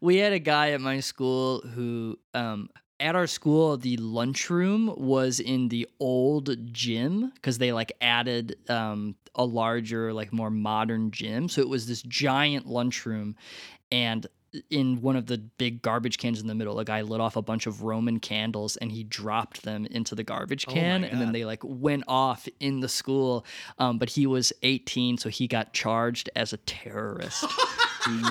we had a guy at my school who um at our school the lunchroom was in the old gym because they like added um a larger like more modern gym. So it was this giant lunchroom and in one of the big garbage cans in the middle a guy lit off a bunch of roman candles and he dropped them into the garbage Oh can my and then they like went off in the school. Um, but he was 18 so he got charged as a terrorist.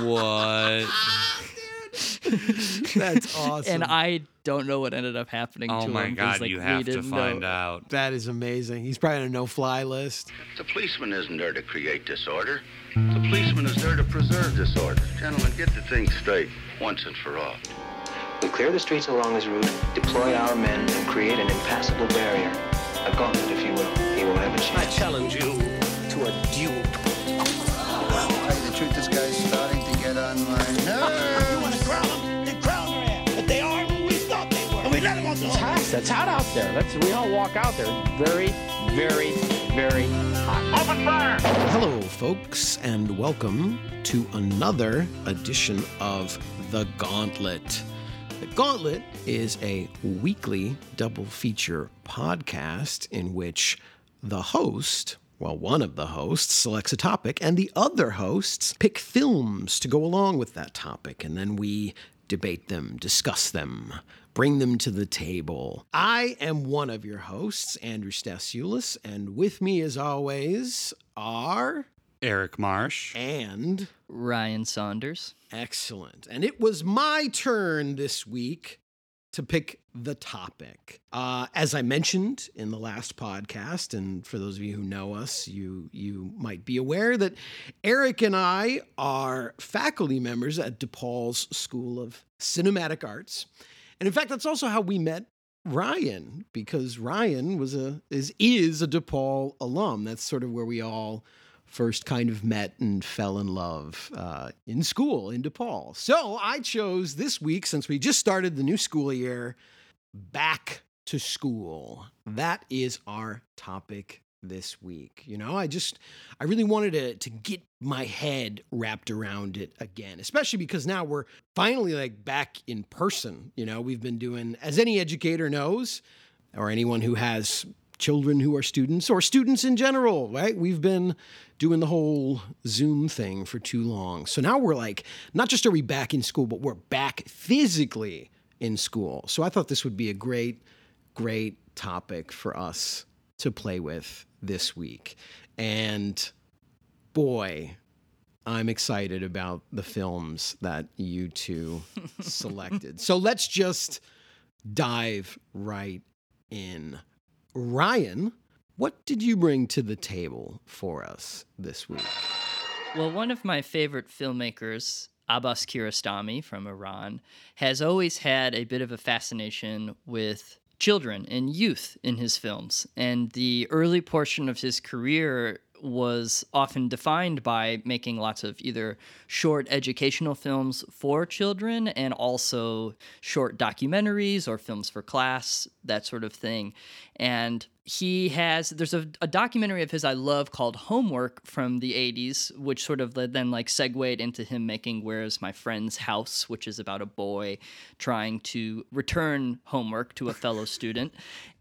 What? That's awesome. and I don't know what ended up happening Oh to my god, like, you have to find know. out. that is amazing. He's probably on a no-fly list. The policeman isn't there to create disorder. The policeman is there to preserve disorder. Gentlemen, get the thing straight once and for all. We clear the streets along this route, deploy our men, and create an impassable barrier. A gauntlet, if you will. He won't have a I chance. I challenge you to a duel. Tell you the truth, this guy's starting to get on my nerves. Were. And we let them on the It's hot. It's hot out there. Let's we all walk out there. Very, very, very hot. Open fire! Hello, folks, and welcome to another edition of The Gauntlet. The Gauntlet is a weekly double feature podcast in which the host, well, one of the hosts selects a topic, and the other hosts pick films to go along with that topic, and then we debate them, discuss them, bring them to the table. I am one of your hosts, Andrew Stasulis, and with me, as always, are Eric Marsh. and Ryan Saunders. excellent. And it was my turn this week to pick the topic. Uh, as I mentioned in the last podcast, and for those of you who know us, you you might be aware that Eric and I are faculty members at DePaul's School of Cinematic Arts, and in fact, that's also how we met Ryan because Ryan was a is is a DePaul alum. That's sort of where we all first kind of met and fell in love uh, in school in DePaul. So I chose this week, since we just started the new school year, back to school. That is our topic this week. You know, I just, I really wanted to, to get my head wrapped around it again, especially because now we're finally like back in person. You know, we've been doing, as any educator knows, or anyone who has children who are students or students in general, right? We've been doing the whole Zoom thing for too long. So now we're like, not just are we back in school, but we're back physically in school. So I thought this would be a great, great topic for us to play with this week. And boy, I'm excited about the films that you two selected. So let's just dive right in. Ryan, what did you bring to the table for us this week? Well, one of my favorite filmmakers, Abbas Kiarostami from Iran, has always had a bit of a fascination with children and youth in his films. And the early portion of his career was often defined by making lots of either short educational films for children and also short documentaries or films for class, that sort of thing. And he has there's a, a documentary of his I love called Homework from the 80s, which sort of then like segued into him making Where's My Friend's House, which is about a boy trying to return homework to a fellow student.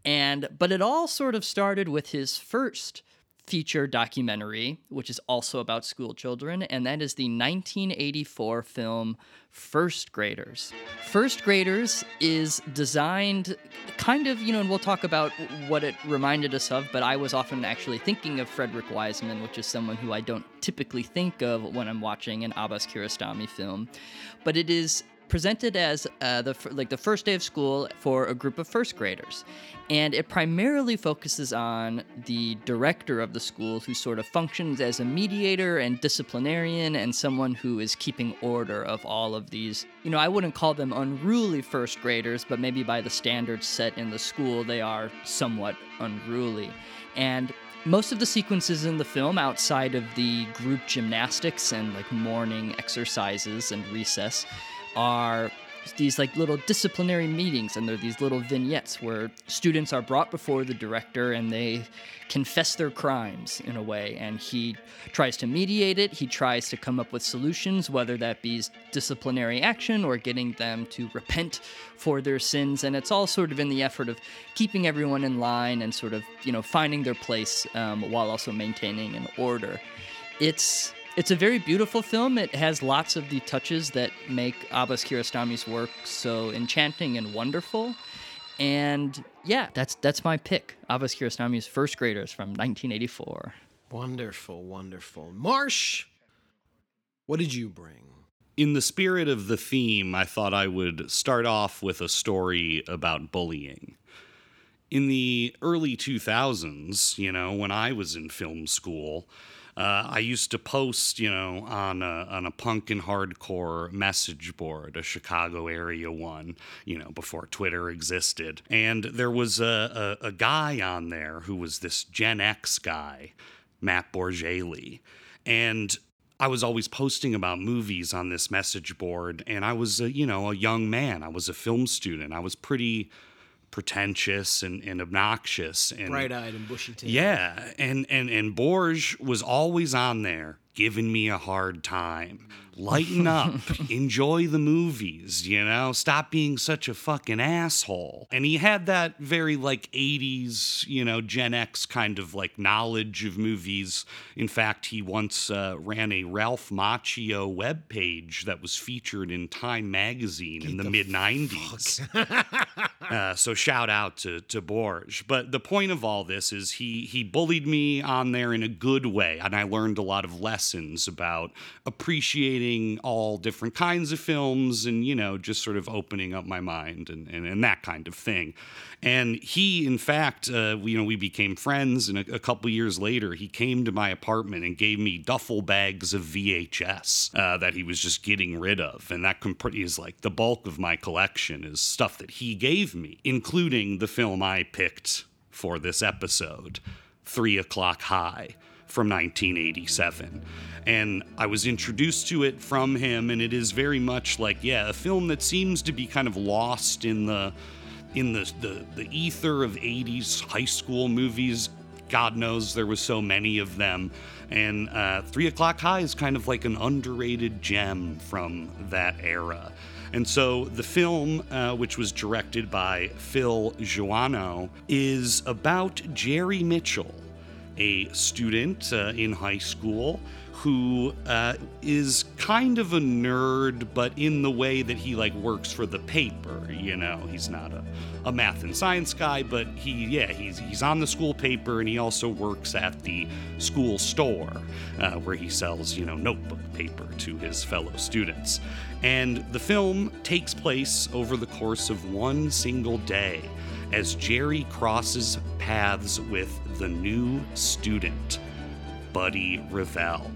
And but it all sort of started with his first feature documentary, which is also about school children, and that is the 1984 film First Graders. First Graders is designed kind of, you know, and we'll talk about what it reminded us of, but I was often actually thinking of Frederick Wiseman, which is someone who I don't typically think of when I'm watching an Abbas Kiarostami film. But it is presented as uh, the like the first day of school for a group of first graders, and it primarily focuses on the director of the school, who sort of functions as a mediator and disciplinarian, and someone who is keeping order of all of these. You know, I wouldn't call them unruly first graders, but maybe by the standards set in the school, they are somewhat unruly, and most of the sequences in the film, outside of the group gymnastics and like morning exercises and recess, are these like little disciplinary meetings and they're these little vignettes where students are brought before the director and they confess their crimes in a way and he tries to mediate it. He tries to come up with solutions whether that be disciplinary action or getting them to repent for their sins. And it's all sort of in the effort of keeping everyone in line and sort of you know finding their place um, while also maintaining an order. It's it's a very beautiful film. It has lots of the touches that make Abbas Kiarostami's work so enchanting and wonderful. And yeah, that's that's my pick. Abbas Kiarostami's First Graders from 1984. Wonderful, wonderful. Marsh, what did you bring? In the spirit of the theme, I thought I would start off with a story about bullying. In the early 2000s, you know, when I was in film school, uh, I used to post, you know, on a, on a punk and hardcore message board, a Chicago area one, you know, before Twitter existed. And there was a, a, a guy on there who was this Gen X guy, Matt Borgeli. And I was always posting about movies on this message board, and I was, a, you know, a young man. I was a film student. I was pretty pretentious and, and obnoxious and Bright-eyed and bushy-tailed. yeah and and and Borge was always on there giving me a hard time. Lighten up. Enjoy the movies you know? Stop being such a fucking asshole. And he had that very like 80s you know gen x kind of like knowledge of movies. In fact he once uh, ran a ralph macchio webpage that was featured in time magazine in the, mid 90s uh, so shout out to to Borge. But the point of all this is he he bullied me on there in a good way, and I learned a lot of lessons about appreciating all different kinds of films, and you know just sort of opening up my mind and and, and that kind of thing. And he, in fact, uh, you know, we became friends, and a, a couple years later, he came to my apartment and gave me duffel bags of VHS uh, that he was just getting rid of, and that comp- is like the bulk of my collection is stuff that he gave me, including the film I picked for this episode, Three O'clock High from 1987. And I was introduced to it from him, and it is very much like, yeah, a film that seems to be kind of lost in the in the, the, the ether of 80s high school movies. God knows there was so many of them. And uh, Three O'Clock High is kind of like an underrated gem from that era. And so the film, uh, which was directed by Phil Joanou, is about Jerry Mitchell, a student uh, in high school who uh, is kind of a nerd, but in the way that he like works for the paper. You know, he's not a, a math and science guy, but he yeah he's he's on the school paper and he also works at the school store uh, where he sells you know notebook paper to his fellow students. And the film takes place over the course of one single day as Jerry crosses paths with the new student, Buddy Revell,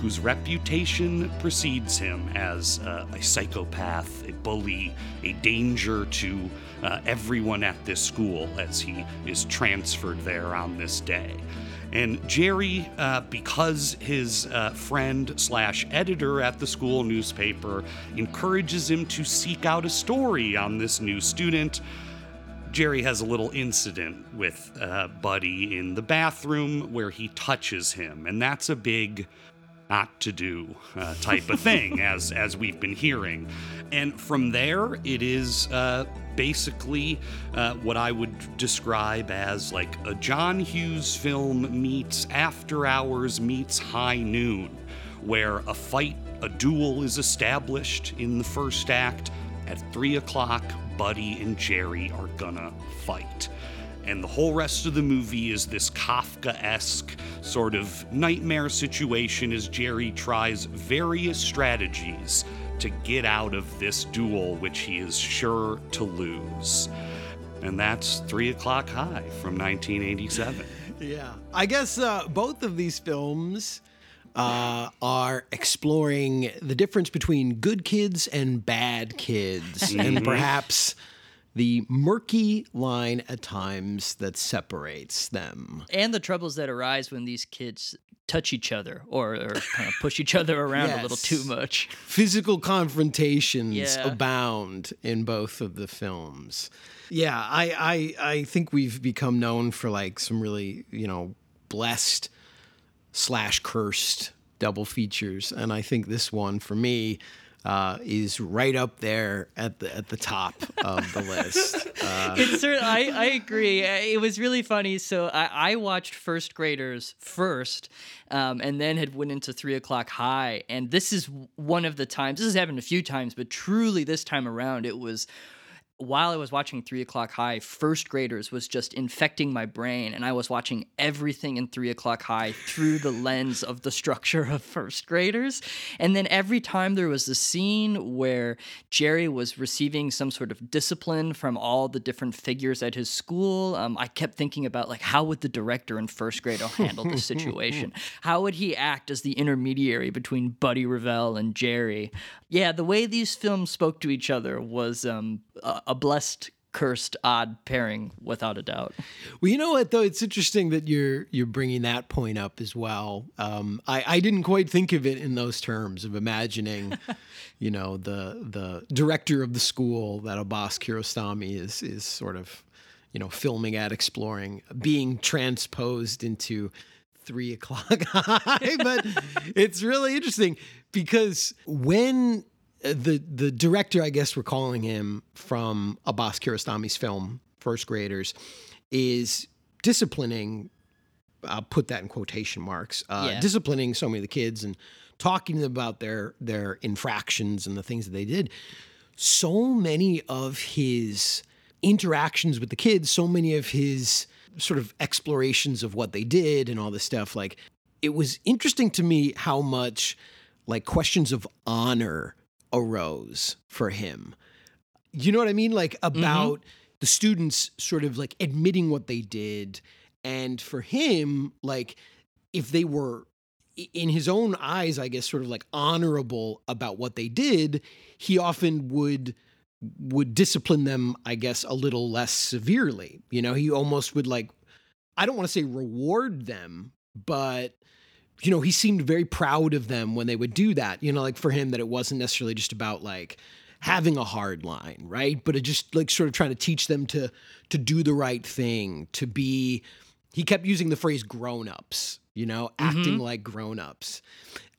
whose reputation precedes him as uh, a psychopath, a bully, a danger to uh, everyone at this school as he is transferred there on this day. And Jerry, uh, because his uh, friend slash editor at the school newspaper encourages him to seek out a story on this new student, Jerry has a little incident with uh, Buddy in the bathroom where he touches him, and that's a big not to do uh, type of thing, as as we've been hearing. And from there, it is uh, basically uh, what I would describe as like a John Hughes film meets After Hours meets High Noon, where a fight, a duel is established in the first act. At three o'clock, Buddy and Jerry are gonna fight. And the whole rest of the movie is this Kafka esque sort of nightmare situation as Jerry tries various strategies to get out of this duel, which he is sure to lose. And that's Three O'Clock High from 1987. Yeah. I guess uh, both of these films uh, are exploring the difference between good kids and bad kids, and perhaps the murky line at times that separates them. And the troubles that arise when these kids touch each other or, or kind of push each other around a little too much. Physical confrontations Yeah. abound in both of the films. Yeah, I, I I think we've become known for like some really, you know, blessed slash cursed double features. And I think this one for me uh, is right up there at the at the top of the list. Uh, It's cer- I, I agree. It was really funny. So I, I watched first graders first, um, and then had went into three o'clock high. And this is one of the times. This has happened a few times, but truly this time around, it was while I was watching Three O'Clock High, First Graders was just infecting my brain, and I was watching everything in Three O'Clock High through the lens of the structure of First Graders. And then every time there was a scene where Jerry was receiving some sort of discipline from all the different figures at his school, um, I kept thinking about like how would the director in First Grade handle this situation? How would he act as the intermediary between Buddy Revell and Jerry? Yeah, the way these films spoke to each other was um, a, blessed, cursed, odd pairing, without a doubt. Well, you know what though, it's interesting that you're you're bringing that point up as well. Um, I I didn't quite think of it in those terms of imagining, you know, the the director of the school that Abbas Kiarostami is is sort of, you know, filming at, exploring, being transposed into three o'clock high. but it's really interesting because when the the director, I guess we're calling him from Abbas Kiarostami's film First Graders, is disciplining. I'll put that in quotation marks. Uh, Yeah. Disciplining so many of the kids and talking to them about their their infractions and the things that they did. So many of his interactions with the kids, so many of his sort of explorations of what they did and all this stuff, like it was interesting to me how much like questions of honor arose for him. You know what I mean? Like mm-hmm. about the students sort of like admitting what they did. And for him, like if they were in his own eyes, I guess, sort of like honorable about what they did, he often would would discipline them, I guess, a little less severely. You know, he almost would like, I don't want to say reward them, but you know, he seemed very proud of them when they would do that. You know, like for him, that it wasn't necessarily just about like having a hard line, right? But it just like sort of trying to teach them to to do the right thing, to be. He kept using the phrase "grown ups," you know, mm-hmm. acting like grown ups.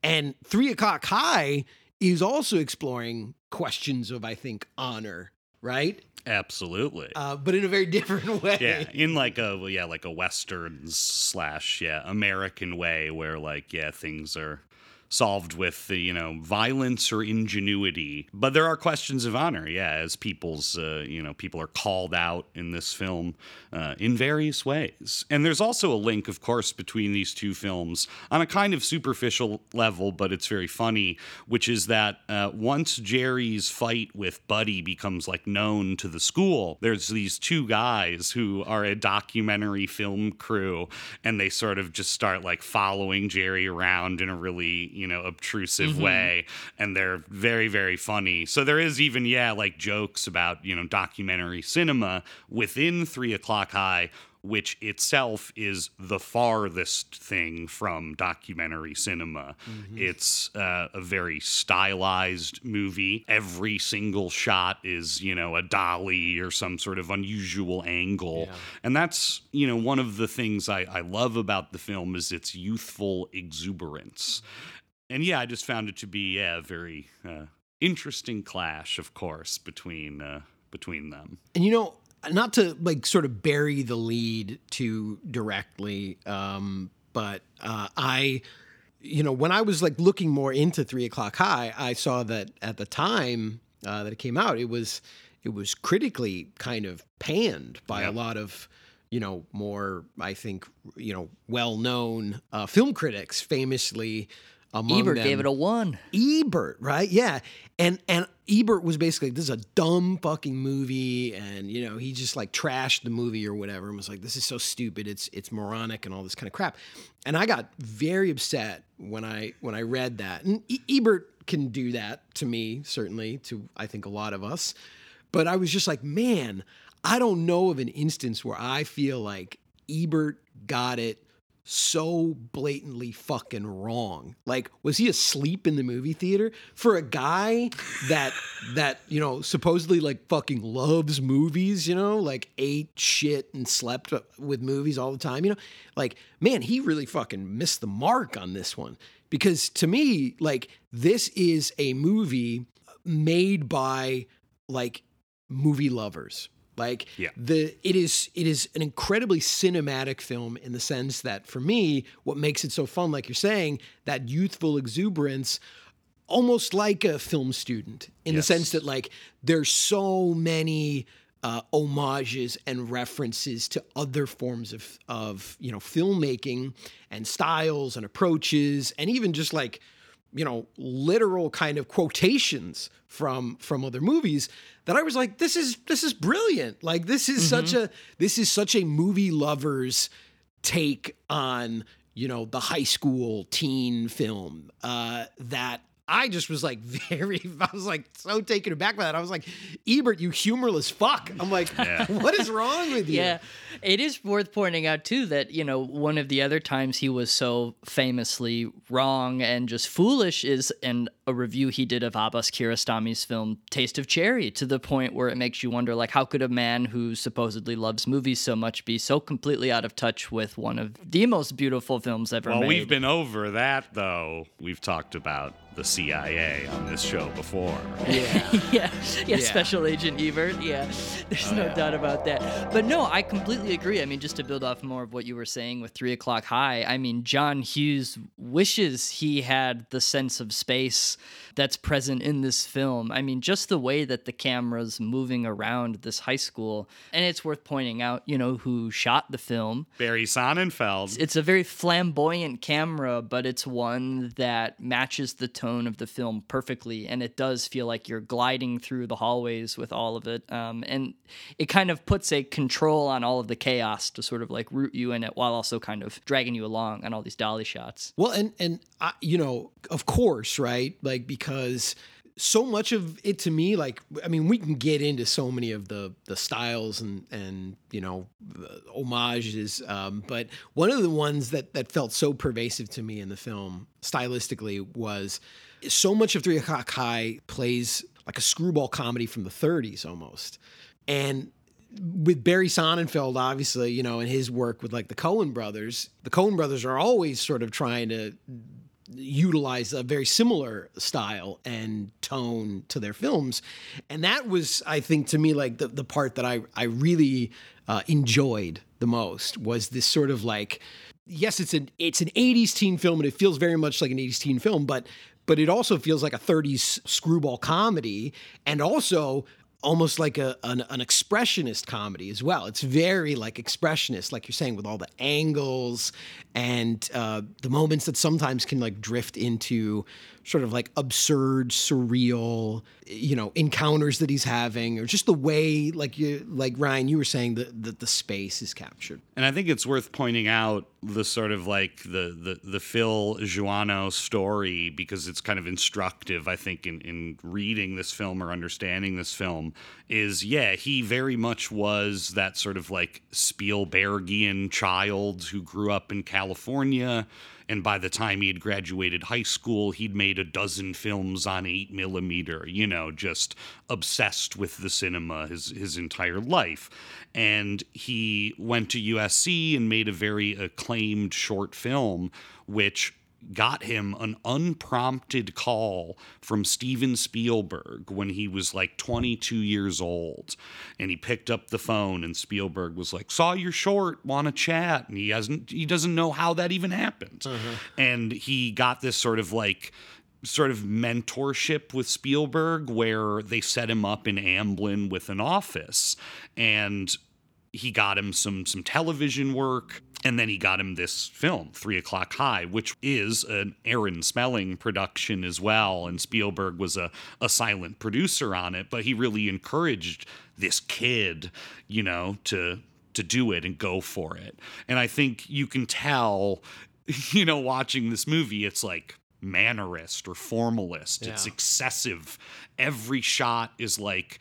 And three o'clock high is also exploring questions of, I think, honor, right? Absolutely. Uh, but in a very different way. yeah, in like a well, yeah, like a western slash yeah American way, where like yeah things are solved with the you know violence or ingenuity, but there are questions of honor. Yeah, as people's uh, you know people are called out in this film uh, in various ways, and there's also a link, of course, between these two films on a kind of superficial level, but it's very funny, which is that uh, once Jerry's fight with Buddy becomes like known to the school, there's these two guys who are a documentary film crew, and they sort of just start like following Jerry around in a really you know obtrusive way, and they're very very funny. So there is even yeah like jokes about you know documentary cinema within Three O'clock High which itself is the farthest thing from documentary cinema. It's uh, a very stylized movie. Every single shot is, you know, a dolly or some sort of unusual angle. And that's, you know, one of the things I, I love about the film is its youthful exuberance. And yeah, I just found it to be yeah, a very uh, interesting clash, of course, between uh, between them. And you know, not to like sort of bury the lead too directly, um, but uh, I, you know, when I was like looking more into Three O'clock High, I saw that at the time uh, that it came out, it was it was critically kind of panned by a lot of you know more I think you know well known uh, film critics, famously. Among Ebert them, gave it a one. Ebert, right? Yeah. And and Ebert was basically this is a dumb fucking movie and you know, he just like trashed the movie or whatever and was like this is so stupid. It's it's moronic and all this kind of crap. And I got very upset when I when I read that. And E- Ebert can do that to me certainly to I think a lot of us. but I was just like, man, I don't know of an instance where I feel like Ebert got it so blatantly fucking wrong. Like, was he asleep in the movie theater for a guy that that you know supposedly like fucking loves movies? You know, like ate shit and slept with movies all the time. You know, like man, he really fucking missed the mark on this one because to me, like this is a movie made by like movie lovers like Yeah. the it is it is an incredibly cinematic film in the sense that for me, what makes it so fun, like you're saying, that youthful exuberance, almost like a film student, in the sense that like there's so many uh, homages and references to other forms of of you know filmmaking and styles and approaches and even just like you know literal kind of quotations from from other movies that I was like this is this is brilliant. Like this is such a this is such a movie lover's take on you know the high school teen film uh that I just was like very I was like so taken aback by that. I was like, Ebert, you humorless fuck. I'm like, what is wrong with you? Yeah. It is worth pointing out too that, you know, one of the other times he was so famously wrong and just foolish is in a review he did of Abbas Kiarostami's film Taste of Cherry to the point where it makes you wonder like how could a man who supposedly loves movies so much be so completely out of touch with one of the most beautiful films ever Well, made? we've been over that though. We've talked about the CIA on this show before. Yeah. yeah, yeah, Special Agent Ebert. Yeah, there's oh, no doubt about that. But no, I completely agree. I mean, just to build off more of what you were saying with Three O'clock High, I mean, John Hughes wishes he had the sense of space that's present in this film. I mean, just the way that the camera's moving around this high school. And it's worth pointing out, you know, who shot the film. Barry Sonnenfeld. It's a very flamboyant camera, but it's one that matches the tone of the film perfectly, and it does feel like you're gliding through the hallways with all of it. Um, and it kind of puts a control on all of the chaos to sort of like root you in it while also kind of dragging you along on all these dolly shots. Well, and and I, you know, of course, right? Like because so much of it to me, like I mean, we can get into so many of the the styles and and you know the homages, um, but one of the ones that that felt so pervasive to me in the film stylistically was so much of Three O'clock High plays like a screwball comedy from the 30s almost, and with Barry Sonnenfeld, obviously, you know, and his work with like the Coen brothers, the Coen brothers are always sort of trying to utilize a very similar style and tone to their films. And that was, I think, to me, like the, the part that I, I really uh, enjoyed the most was this sort of like, yes, it's an it's an 80s teen film and it feels very much like an 80s teen film, but but it also feels like a 30s screwball comedy and also almost like a an, an expressionist comedy as well. It's very like expressionist, like you're saying, with all the angles and uh, the moments that sometimes can like drift into sort of like absurd, surreal, you know, encounters that he's having, or just the way, like you, like Ryan, you were saying, that the, the space is captured. And I think it's worth pointing out the sort of like the the, the Phil Joanou story because it's kind of instructive, I think, in, in reading this film or understanding this film. Is yeah, he very much was that sort of like Spielbergian child who grew up in California. And by the time he had graduated high school, he'd made a dozen films on eight millimeter, you know, just obsessed with the cinema his, his entire life. And he went to USC and made a very acclaimed short film, which got him an unprompted call from Steven Spielberg when he was like 22 years old. And he picked up the phone and Spielberg was like, "Saw your short, want to chat." And he hasn't he doesn't know how that even happened. Uh-huh. And he got this sort of like sort of mentorship with Spielberg where they set him up in Amblin with an office and he got him some some television work and then he got him this film three o'clock high which is an aaron spelling production as well and spielberg was a, a silent producer on it but he really encouraged this kid you know to to do it and go for it. And i think you can tell you know watching this movie it's like mannerist or formalist. It's excessive. Every shot is like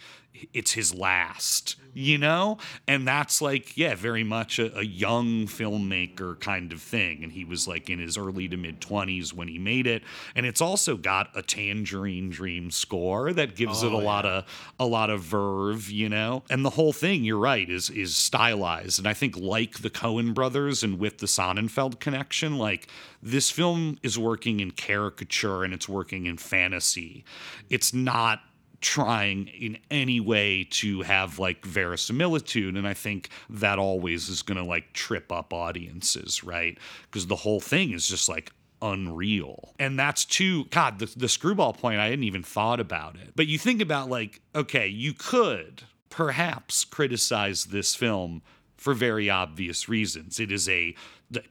it's his last, you know? And that's like, yeah, very much a, a young filmmaker kind of thing. And he was like in his early to mid 20s when he made it. And it's also got a Tangerine Dream score that gives it a oh, lot of a lot of verve, you know? And the whole thing, you're right, is is stylized. And I think like the Coen brothers and with the Sonnenfeld connection, like this film is working in caricature and it's working in fantasy. It's not trying in any way to have like verisimilitude and i think that always is going to like trip up audiences right? Because the whole thing is just like unreal. And that's too god the, the screwball point i hadn't even thought about it. But you think about like okay you could perhaps criticize this film for very obvious reasons. It is a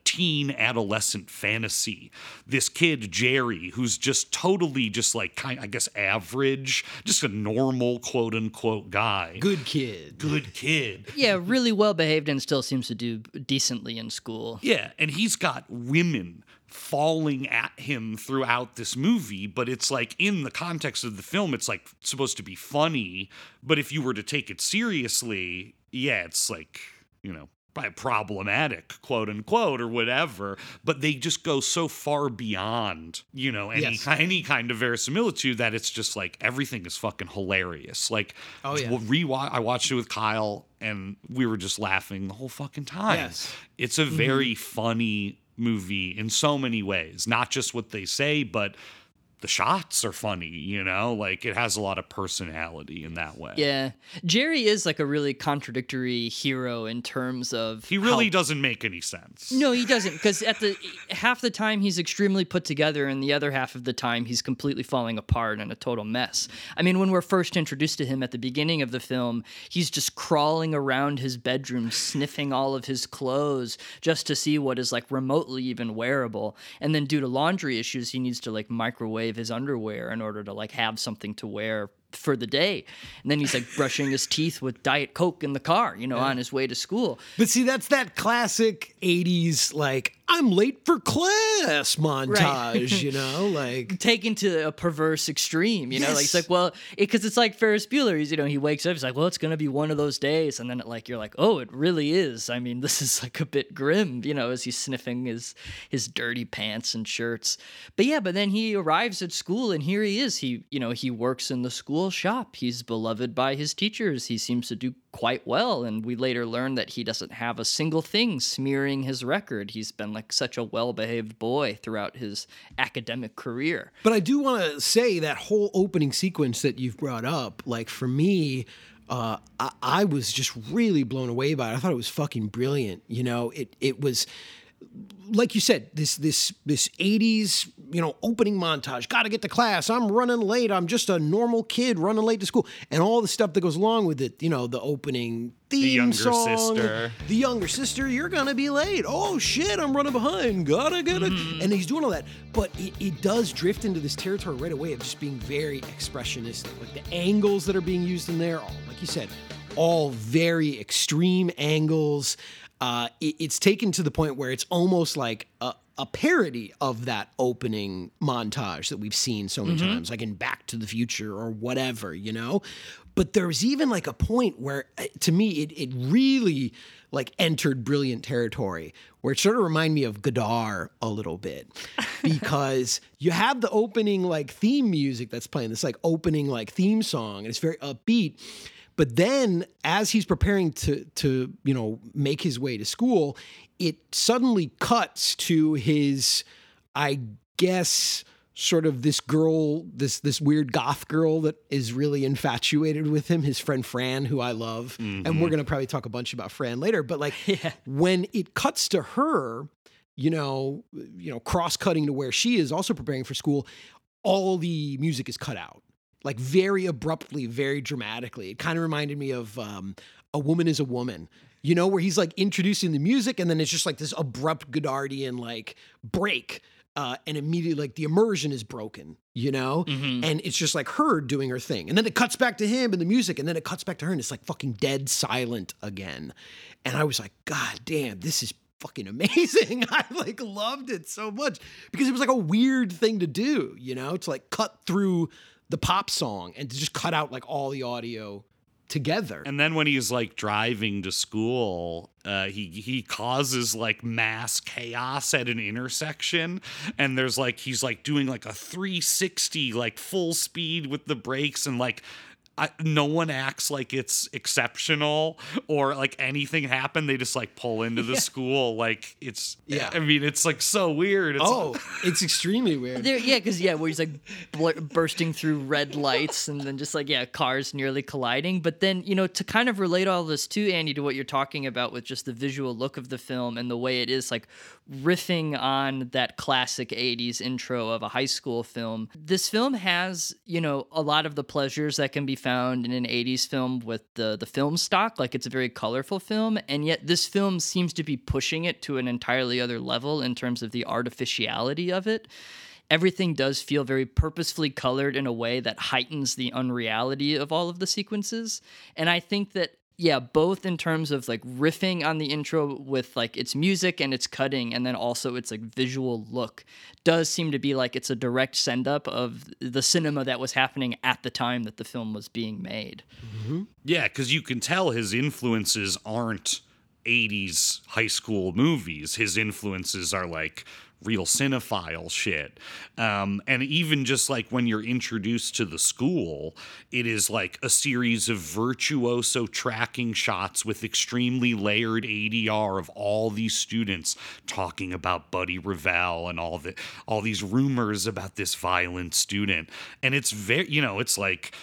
teen adolescent fantasy. This kid Jerry, who's just totally just like kind, I guess, average, just a normal quote unquote guy. Good kid. Good kid. Yeah, really well behaved and still seems to do decently in school. Yeah, and he's got women falling at him throughout this movie, but it's like in the context of the film, it's like supposed to be funny. But if you were to take it seriously, yeah, it's like, you know, probably problematic, quote unquote, or whatever. But they just go so far beyond, you know, any Yes. any kind of verisimilitude that it's just like everything is fucking hilarious. Like, Oh, yeah. rewatch. I watched it with Kyle, and we were just laughing the whole fucking time. Yes. It's a very mm-hmm. funny movie in so many ways, not just what they say, but the shots are funny, you know? Like it has a lot of personality in that way. Yeah. Jerry is like a really contradictory hero in terms of He really how- doesn't make any sense. No, he doesn't because at the half the time he's extremely put together and the other half of the time he's completely falling apart and a total mess. I mean, when we're first introduced to him at the beginning of the film, he's just crawling around his bedroom sniffing all of his clothes just to see what is like remotely even wearable. And then due to laundry issues, he needs to like microwave his underwear in order to like have something to wear for the day. And then he's like brushing his teeth with Diet Coke in the car, you know, on his way to school. But see, that's that classic 80s, like, I'm late for class montage, you know? Like, taken to a perverse extreme, you know, like it's like, well, because it's like Ferris Bueller, he's, you know, he wakes up, he's like, well, it's gonna be one of those days, and then it, like you're like, oh, it really is. I mean, this is like a bit grim, you know, as he's sniffing his his dirty pants and shirts. But yeah, but then he arrives at school, and here he is. He, you know, he works in the school shop. He's beloved by his teachers. He seems to do quite well, and we later learn that he doesn't have a single thing smearing his record. He's been like such a well-behaved boy throughout his academic career. But I do want to say that whole opening sequence that you've brought up, like for me, uh, I, I was just really blown away by it. I thought it was fucking brilliant. You know, it it was like you said, this this this 80s, you know, opening montage. Got to get to class. I'm running late. I'm just a normal kid running late to school, and all the stuff that goes along with it. You know, the opening theme the younger song, sister. the younger sister. You're gonna be late. Oh shit, I'm running behind. Gotta get it. Mm-hmm. And he's doing all that, but it, it does drift into this territory right away of just being very expressionistic. Like the angles that are being used in there, all like you said, all very extreme angles. Uh, it- it's taken to the point where it's almost like a, a parody of that opening montage that we've seen so many times, like in Back to the Future or whatever, you know. But there's even like a point where, uh, to me, it it really like entered brilliant territory where it sort of reminded me of Godard a little bit. Because you have the opening like theme music that's playing this like opening like theme song and it's very upbeat but then as he's preparing to to you know make his way to school it suddenly cuts to his i guess sort of this girl this this weird goth girl that is really infatuated with him his friend Fran who I love. And we're mm-hmm. going to probably talk a bunch about Fran later but like when it cuts to her you know you know cross cutting to where she is also preparing for school all the music is cut out like very abruptly, very dramatically. It kind of reminded me of um, A Woman is a Woman, you know, where he's like introducing the music and then it's just like this abrupt Godardian like break. Uh, and immediately, like the immersion is broken, you know, and it's just like her doing her thing, and then it cuts back to him and the music, and then it cuts back to her, and it's like fucking dead silent again. And I was like, God damn, this is fucking amazing. I like loved it so much because it was like a weird thing to do, you know, to like cut through the pop song and to just cut out like all the audio together. And then when he's like driving to school, uh, he he causes like mass chaos at an intersection, and there's like he's like doing like a 360 like full speed with the brakes, and like I, no one acts like it's exceptional or like anything happened. They just like pull into the school like it's Yeah. I mean, it's like so weird. It's, oh, it's extremely weird. There, yeah, because yeah, where he's like bl- bursting through red lights and then just like yeah, cars nearly colliding. But then you know to kind of relate all this to Andy to what you're talking about with just the visual look of the film and the way it is like riffing on that classic '80s intro of a high school film. This film has you know a lot of the pleasures that can be found in an '80s film with the the film stock. Like it's a very colorful film, and yet this film seems to be pushing it to an entirely other level in terms of the artificiality of it everything does feel very purposefully colored in a way that heightens the unreality of all of the sequences. And I think that yeah, both in terms of like riffing on the intro with like its music and its cutting, and then also its like visual look, does seem to be like it's a direct send up of the cinema that was happening at the time that the film was being made. Mm-hmm. Yeah, because you can tell his influences aren't 80s high school movies. His influences are like real cinephile shit. Um, and even just like when you're introduced to the school, it is like a series of virtuoso tracking shots with extremely layered ADR of all these students talking about Buddy Revell and all the all these rumors about this violent student. And it's very, you know, it's like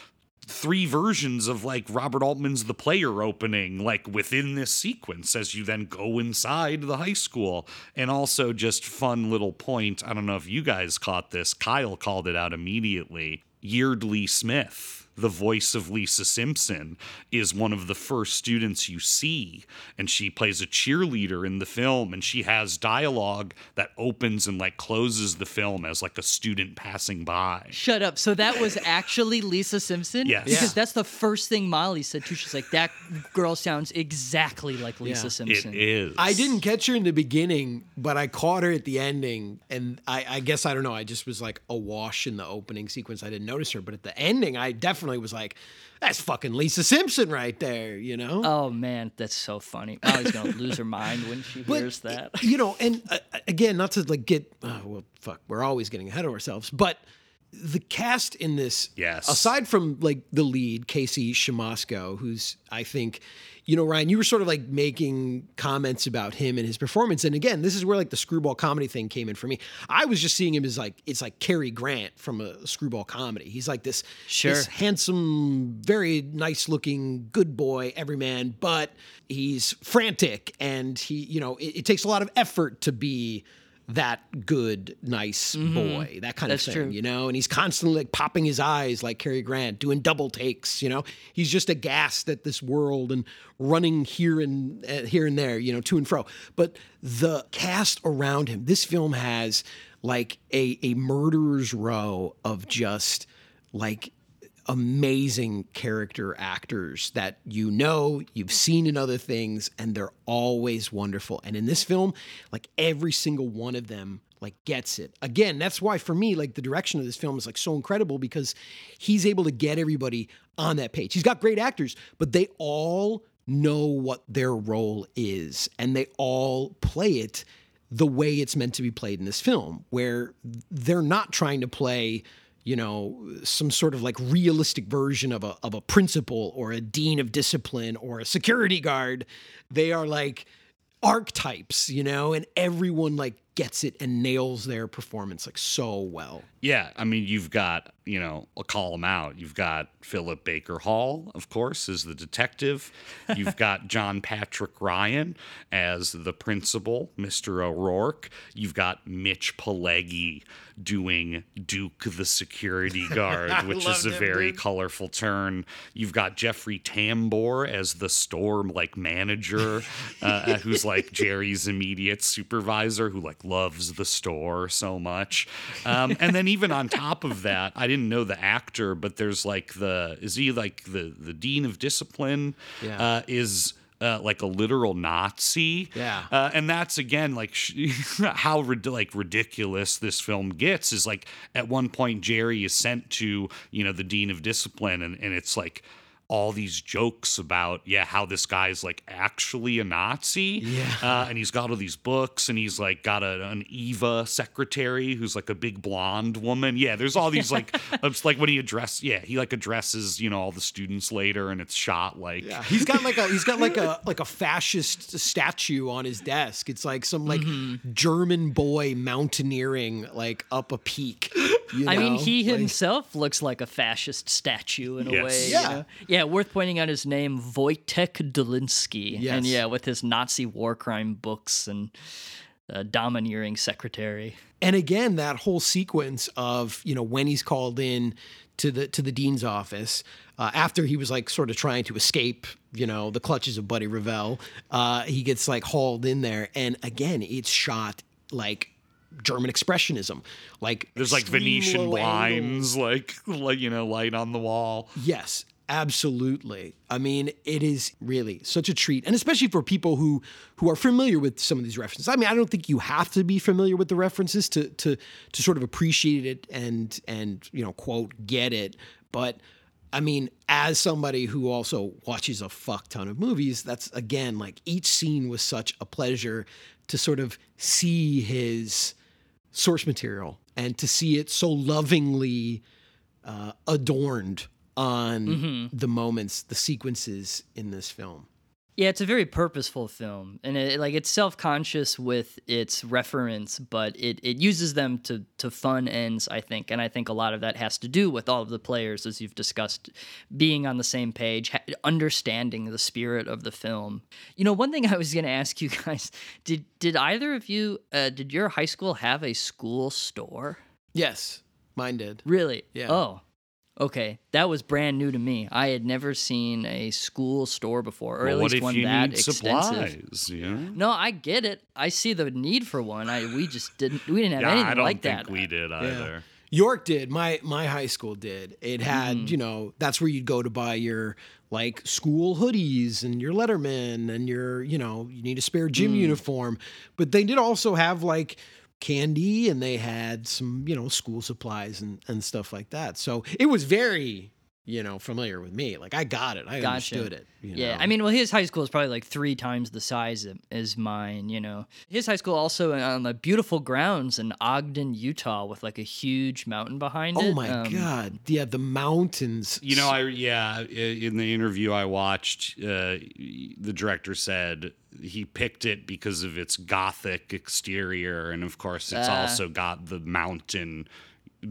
three versions of like Robert Altman's The Player opening, like within this sequence as you then go inside the high school. And also, just fun little point I don't know if you guys caught this, Kyle called it out immediately. Yeardley Smith, the voice of Lisa Simpson, is one of the first students you see. And she plays a cheerleader in the film. And she has dialogue that opens and like closes the film as like a student passing by. Shut up. So that was actually Lisa Simpson? Yes. Because Yeah. that's the first thing Molly said too. She's like, that girl sounds exactly like Lisa Yeah. It Simpson. is. I didn't catch her in the beginning, but I caught her at the ending, and I, I guess I don't know. I just was like awash in the opening sequence. I didn't notice her, but at the ending, I definitely was like, "That's fucking Lisa Simpson right there," you know. Oh man, that's so funny. Molly's gonna lose her mind when she But, hears that. you know, and uh, again, not to like get oh, well, fuck, we're always getting ahead of ourselves, but the cast in this, Yes. aside from like the lead Casey Siemaszko, who's I think, you know, Ryan, you were sort of like making comments about him and his performance, and again, this is where like the screwball comedy thing came in for me. I was just seeing him as like it's like Cary Grant from a screwball comedy. He's like this, Sure. this handsome, very nice looking, good boy, everyman, but he's frantic and he, you know, it, it takes a lot of effort to be that good, nice boy, that kind That's of thing, true. you know, and he's constantly like popping his eyes like Cary Grant, doing double takes, you know. He's just aghast at this world and running here and uh, here and there, you know, to and fro. But the cast around him, this film has like a a murderer's row of just like amazing character actors that you know, you've seen in other things, and they're always wonderful. And in this film, like every single one of them like gets it. Again, that's why for me, like the direction of this film is like so incredible because he's able to get everybody on that page. He's got great actors, but they all know what their role is and they all play it the way it's meant to be played in this film, where they're not trying to play you know, some sort of like realistic version of a of a principal or a dean of discipline or a security guard. They are like archetypes, you know, and everyone like gets it and nails their performance like so well. Yeah, I mean, you've got, you know, I'll call them out. You've got Philip Baker Hall, of course, as the detective. You've got John Patrick Ryan as the principal, Mr. O'Rourke. You've got Mitch Pileggi doing Duke the security guard, which is a him, very dude. colorful turn. You've got Jeffrey Tambor as the store like manager, uh, who's like Jerry's immediate supervisor, who like loves the store so much. Um, and then even on top of that, I didn't know the actor, but there's like the is he like the the dean of discipline? Yeah. uh, is. Uh, like a literal Nazi, Yeah. uh, and that's again like sh- how rid- like ridiculous this film gets is like at one point Jerry is sent to you know the dean of discipline and, and it's like all these jokes about yeah how this guy's like actually a Nazi. Yeah. Uh, and he's got all these books, and he's like got a, an Eva secretary who's like a big blonde woman. Yeah, there's all these like it's like when he address yeah he like addresses you know all the students later, and it's shot like Yeah, he's got like a he's got like a like a fascist statue on his desk. It's like some like Mm-hmm. German boy mountaineering like up a peak. you I mean, know? he Like- himself looks like a fascist statue in a Yes. way. you know? Yeah, worth pointing out his name, Wojtek Dolinsky. Yes. And yeah, with his Nazi war crime books and uh, domineering secretary. and again that whole sequence of you know when he's called in to the to the dean's office uh, after he was like sort of trying to escape you know the clutches of buddy Revell, uh, he gets like hauled in there and again it's shot like german expressionism like there's like Venetian low angle. blinds like like you know light on the wall. Yes, absolutely. I mean, it is really such a treat, and especially for people who who are familiar with some of these references. I mean, I don't think you have to be familiar with the references to to to sort of appreciate it and and you know quote get it, but. I mean, as somebody who also watches a fuck ton of movies, that's again like each scene was such a pleasure to sort of see his source material and to see it so lovingly uh, adorned on the moments, the sequences in this film. Yeah, it's a very purposeful film, and it, like it's self-conscious with its reference, but it, it uses them to to fun ends, I think, and I think a lot of that has to do with all of the players, as you've discussed, being on the same page, ha- understanding the spirit of the film. You know, one thing I was going to ask you guys did did either of you uh, did your high school have a school store? Yes, mine did. Really? Yeah. Oh. Okay, that was brand new to me. I had never seen a school store before, or Well, at least one that need extensive. supplies? You know? No, I get it. I see the need for one. I we just didn't we didn't have Yeah, anything I don't like think that. we did either. York did. My my high school did. It had, Mm. you know, that's where you'd go to buy your like school hoodies and your Letterman and your, you know, you need a spare gym Mm. uniform. But they did also have like candy and they had some, you know, school supplies and, and stuff like that. So it was very, you know, familiar with me. Like I got it. I Gotcha. understood it. you Yeah, know. I mean, well, his high school is probably like three times the size of- as mine. You know, his high school also on the beautiful grounds in Ogden, Utah, with like a huge mountain behind it. Oh my Um, God. Yeah, the mountains. You know, I yeah. In the interview I watched, uh, the director said he picked it because of its gothic exterior, and of course, it's Ah. also got the mountain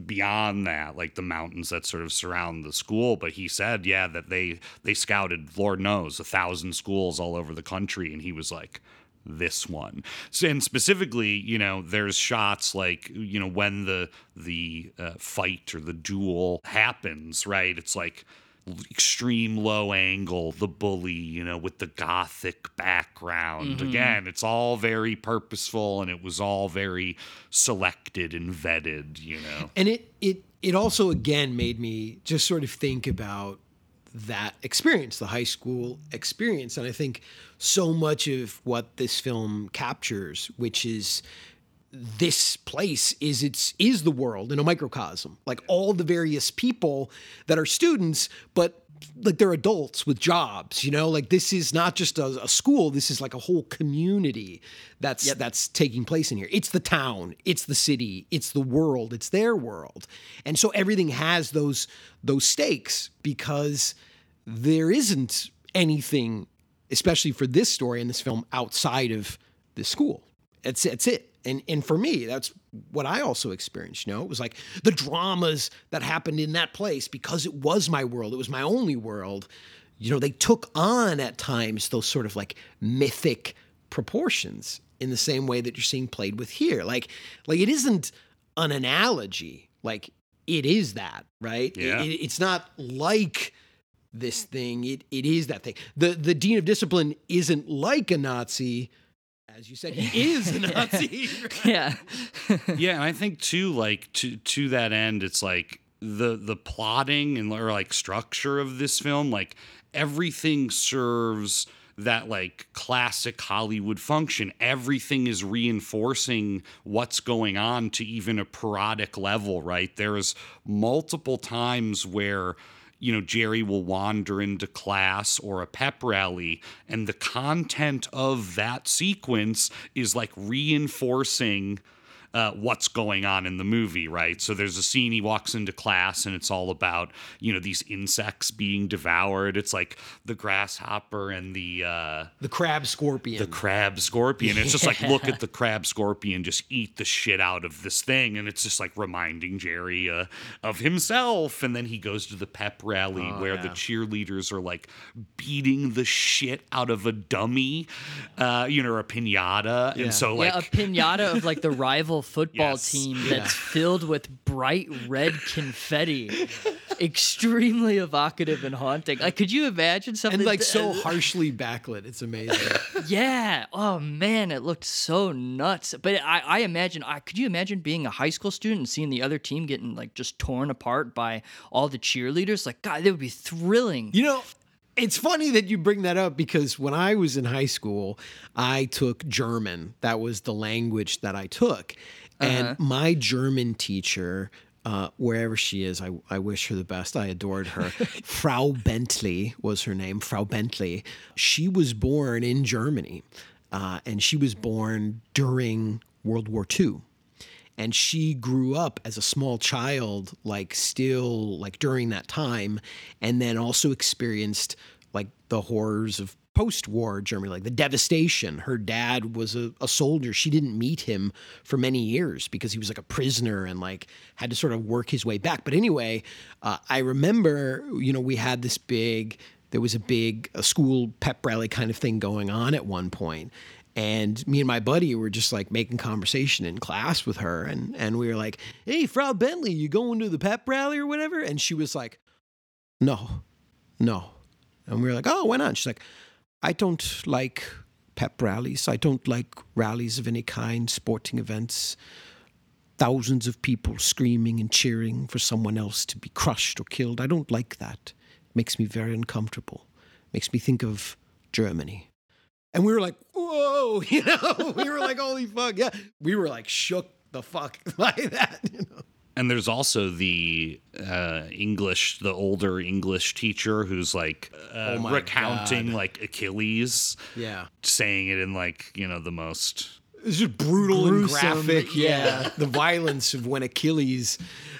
beyond that, like the mountains that sort of surround the school. But he said, yeah, that they they scouted, Lord knows, a thousand schools all over the country, and he was like. This one, and specifically, you know, there's shots like you know when the the uh, fight or the duel happens, right? It's like extreme low angle, the bully, you know, with the gothic background. Mm-hmm. Again, it's all very purposeful and it was all very selected and vetted, you know. and it it it also again made me just sort of think about that experience the high school experience and i think so much of what this film captures which is this place is it's is the world in a microcosm. Like all the various people that are students but like they're adults with jobs you know? Like this is not just a, a school this is like a whole community that's that's taking place in here. It's the town it's the city it's the world it's their world. And so everything has those those stakes because there isn't anything especially for this story in this film outside of the school. It's it's it. And and for me, that's what I also experienced. You know, it was like the dramas that happened in that place because it was my world. It was my only world. You know, they took on at times those sort of like mythic proportions in the same way that you're seeing played with here. Like like it isn't an analogy. Like it is that, right? It- Yeah. it- it's not like this thing. It it is that thing. The the dean of discipline isn't like a Nazi. As you said, he is a Nazi. Yeah. yeah, and I think too, like to to that end, it's like the the plotting and or like structure of this film, like everything serves that like classic Hollywood function. Everything is reinforcing what's going on to even a parodic level, right? There's multiple times where you know, Jerry will wander into class or a pep rally, and the content of that sequence is like reinforcing uh, what's going on in the movie, right? So there's a scene he walks into class and it's all about, you know, these insects being devoured. It's like the grasshopper and the uh, The crab scorpion. the crab scorpion. It's just like look at the crab scorpion just eat the shit out of this thing, and it's just like reminding Jerry uh, of himself. And then he goes to the pep rally where the cheerleaders are like beating the shit out of a dummy, uh, you know, or a pinata, and so like yeah, a pinata of like the rival football Yes. team that's filled with bright red confetti. Extremely evocative and haunting. Like, could you imagine something and like th- so uh, harshly backlit. It's amazing. Yeah. Oh man, it looked so nuts. But I, I imagine, I could you imagine being a high school student and seeing the other team getting like just torn apart by all the cheerleaders? Like, God, that would be thrilling. You know, it's funny that you bring that up because when I was in high school, I took German. That was the language that I took. And my German teacher, uh, wherever she is, I, I wish her the best. I adored her. Frau Bentley was her name, Frau Bentley. She was born in Germany, uh, and she was born during World War II and she grew up as a small child like still like during that time and then also experienced like the horrors of post-war germany like the devastation. Her dad was a, a soldier. She didn't meet him for many years because he was like a prisoner and like had to sort of work his way back. But anyway uh, i remember you know we had this big there was a big a school pep rally kind of thing going on at one point and me and my buddy were just like making conversation in class with her and and we were like hey frau bentley you going to the pep rally or whatever? And she was like no no. And we were like oh why not? She's like i don't like pep rallies. I don't like rallies of any kind sporting events. Thousands of people screaming and cheering for someone else to be crushed or killed. I don't like that. It makes me very uncomfortable. Makes me think of germany. And we were like, whoa, you know, we were like, holy fuck. Yeah. We were like shook the fuck by that, you know. And there's also the uh, English, the older English teacher who's like uh, Oh recounting God. like Achilles, Yeah. saying it in like you know the most It's just brutal Gruesome, and graphic. Yeah. yeah. the violence of when Achilles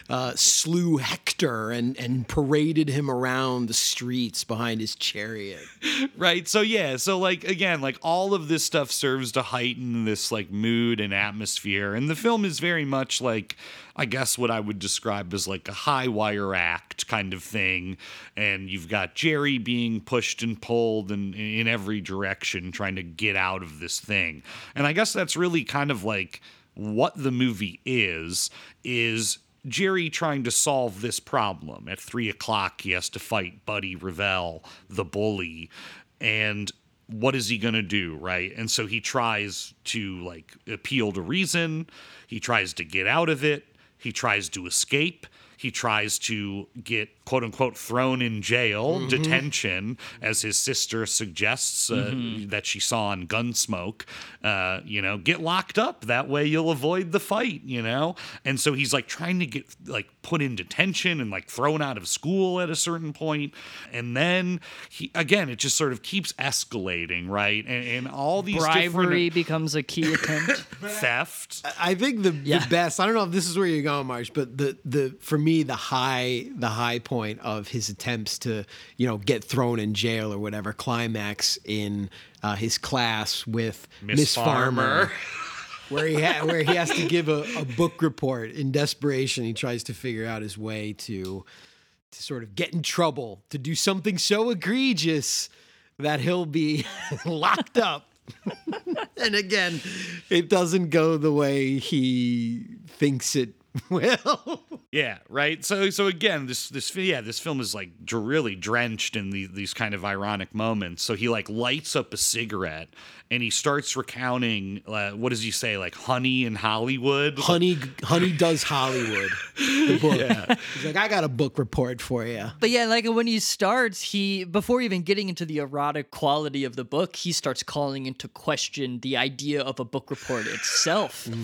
uh, slew Hector and, and paraded him around the streets behind his chariot. right. So yeah, so like again, like all of this stuff serves to heighten this like mood and atmosphere, and the film is very much like I guess what I would describe as like a high wire act kind of thing, and you've got Jerry being pushed and pulled and in every direction trying to get out of this thing, and I guess that's really kind of like what the movie is is Jerry trying to solve this problem. At three o'clock, he has to fight Buddy Revell, the bully, and what is he gonna do, right? And so he tries to like appeal to reason. He tries to get out of it. He tries to escape. He tries to get quote unquote thrown in jail, detention, as his sister suggests uh, that she saw in Gunsmoke. Uh, you know, get locked up. That way you'll avoid the fight, you know? And so he's like trying to get like put in detention and like thrown out of school at a certain point. And then he, again, it just sort of keeps escalating, right? And, and all these Bribery different becomes a key attempt. theft. I think the, Yeah. the best. I don't know if this is where you're going, Marsh, but the the for me the high the high point of his attempts to you know get thrown in jail or whatever climax in uh, his class with Miss Miss Farmer. Farmer. Where he ha- where he has to give a, a book report in desperation, he tries to figure out his way to to sort of get in trouble to do something so egregious that he'll be locked up. and again, it doesn't go the way he thinks it will. Yeah, right. So so again, this this yeah, this film is like really drenched in the, these kind of ironic moments. So he like lights up a cigarette and he starts recounting uh, what does he say like honey in Hollywood? Honey, Honey does Hollywood. The book. He's like, I got a book report for you. But yeah, like when he starts, he before even getting into the erotic quality of the book, he starts calling into question the idea of a book report itself.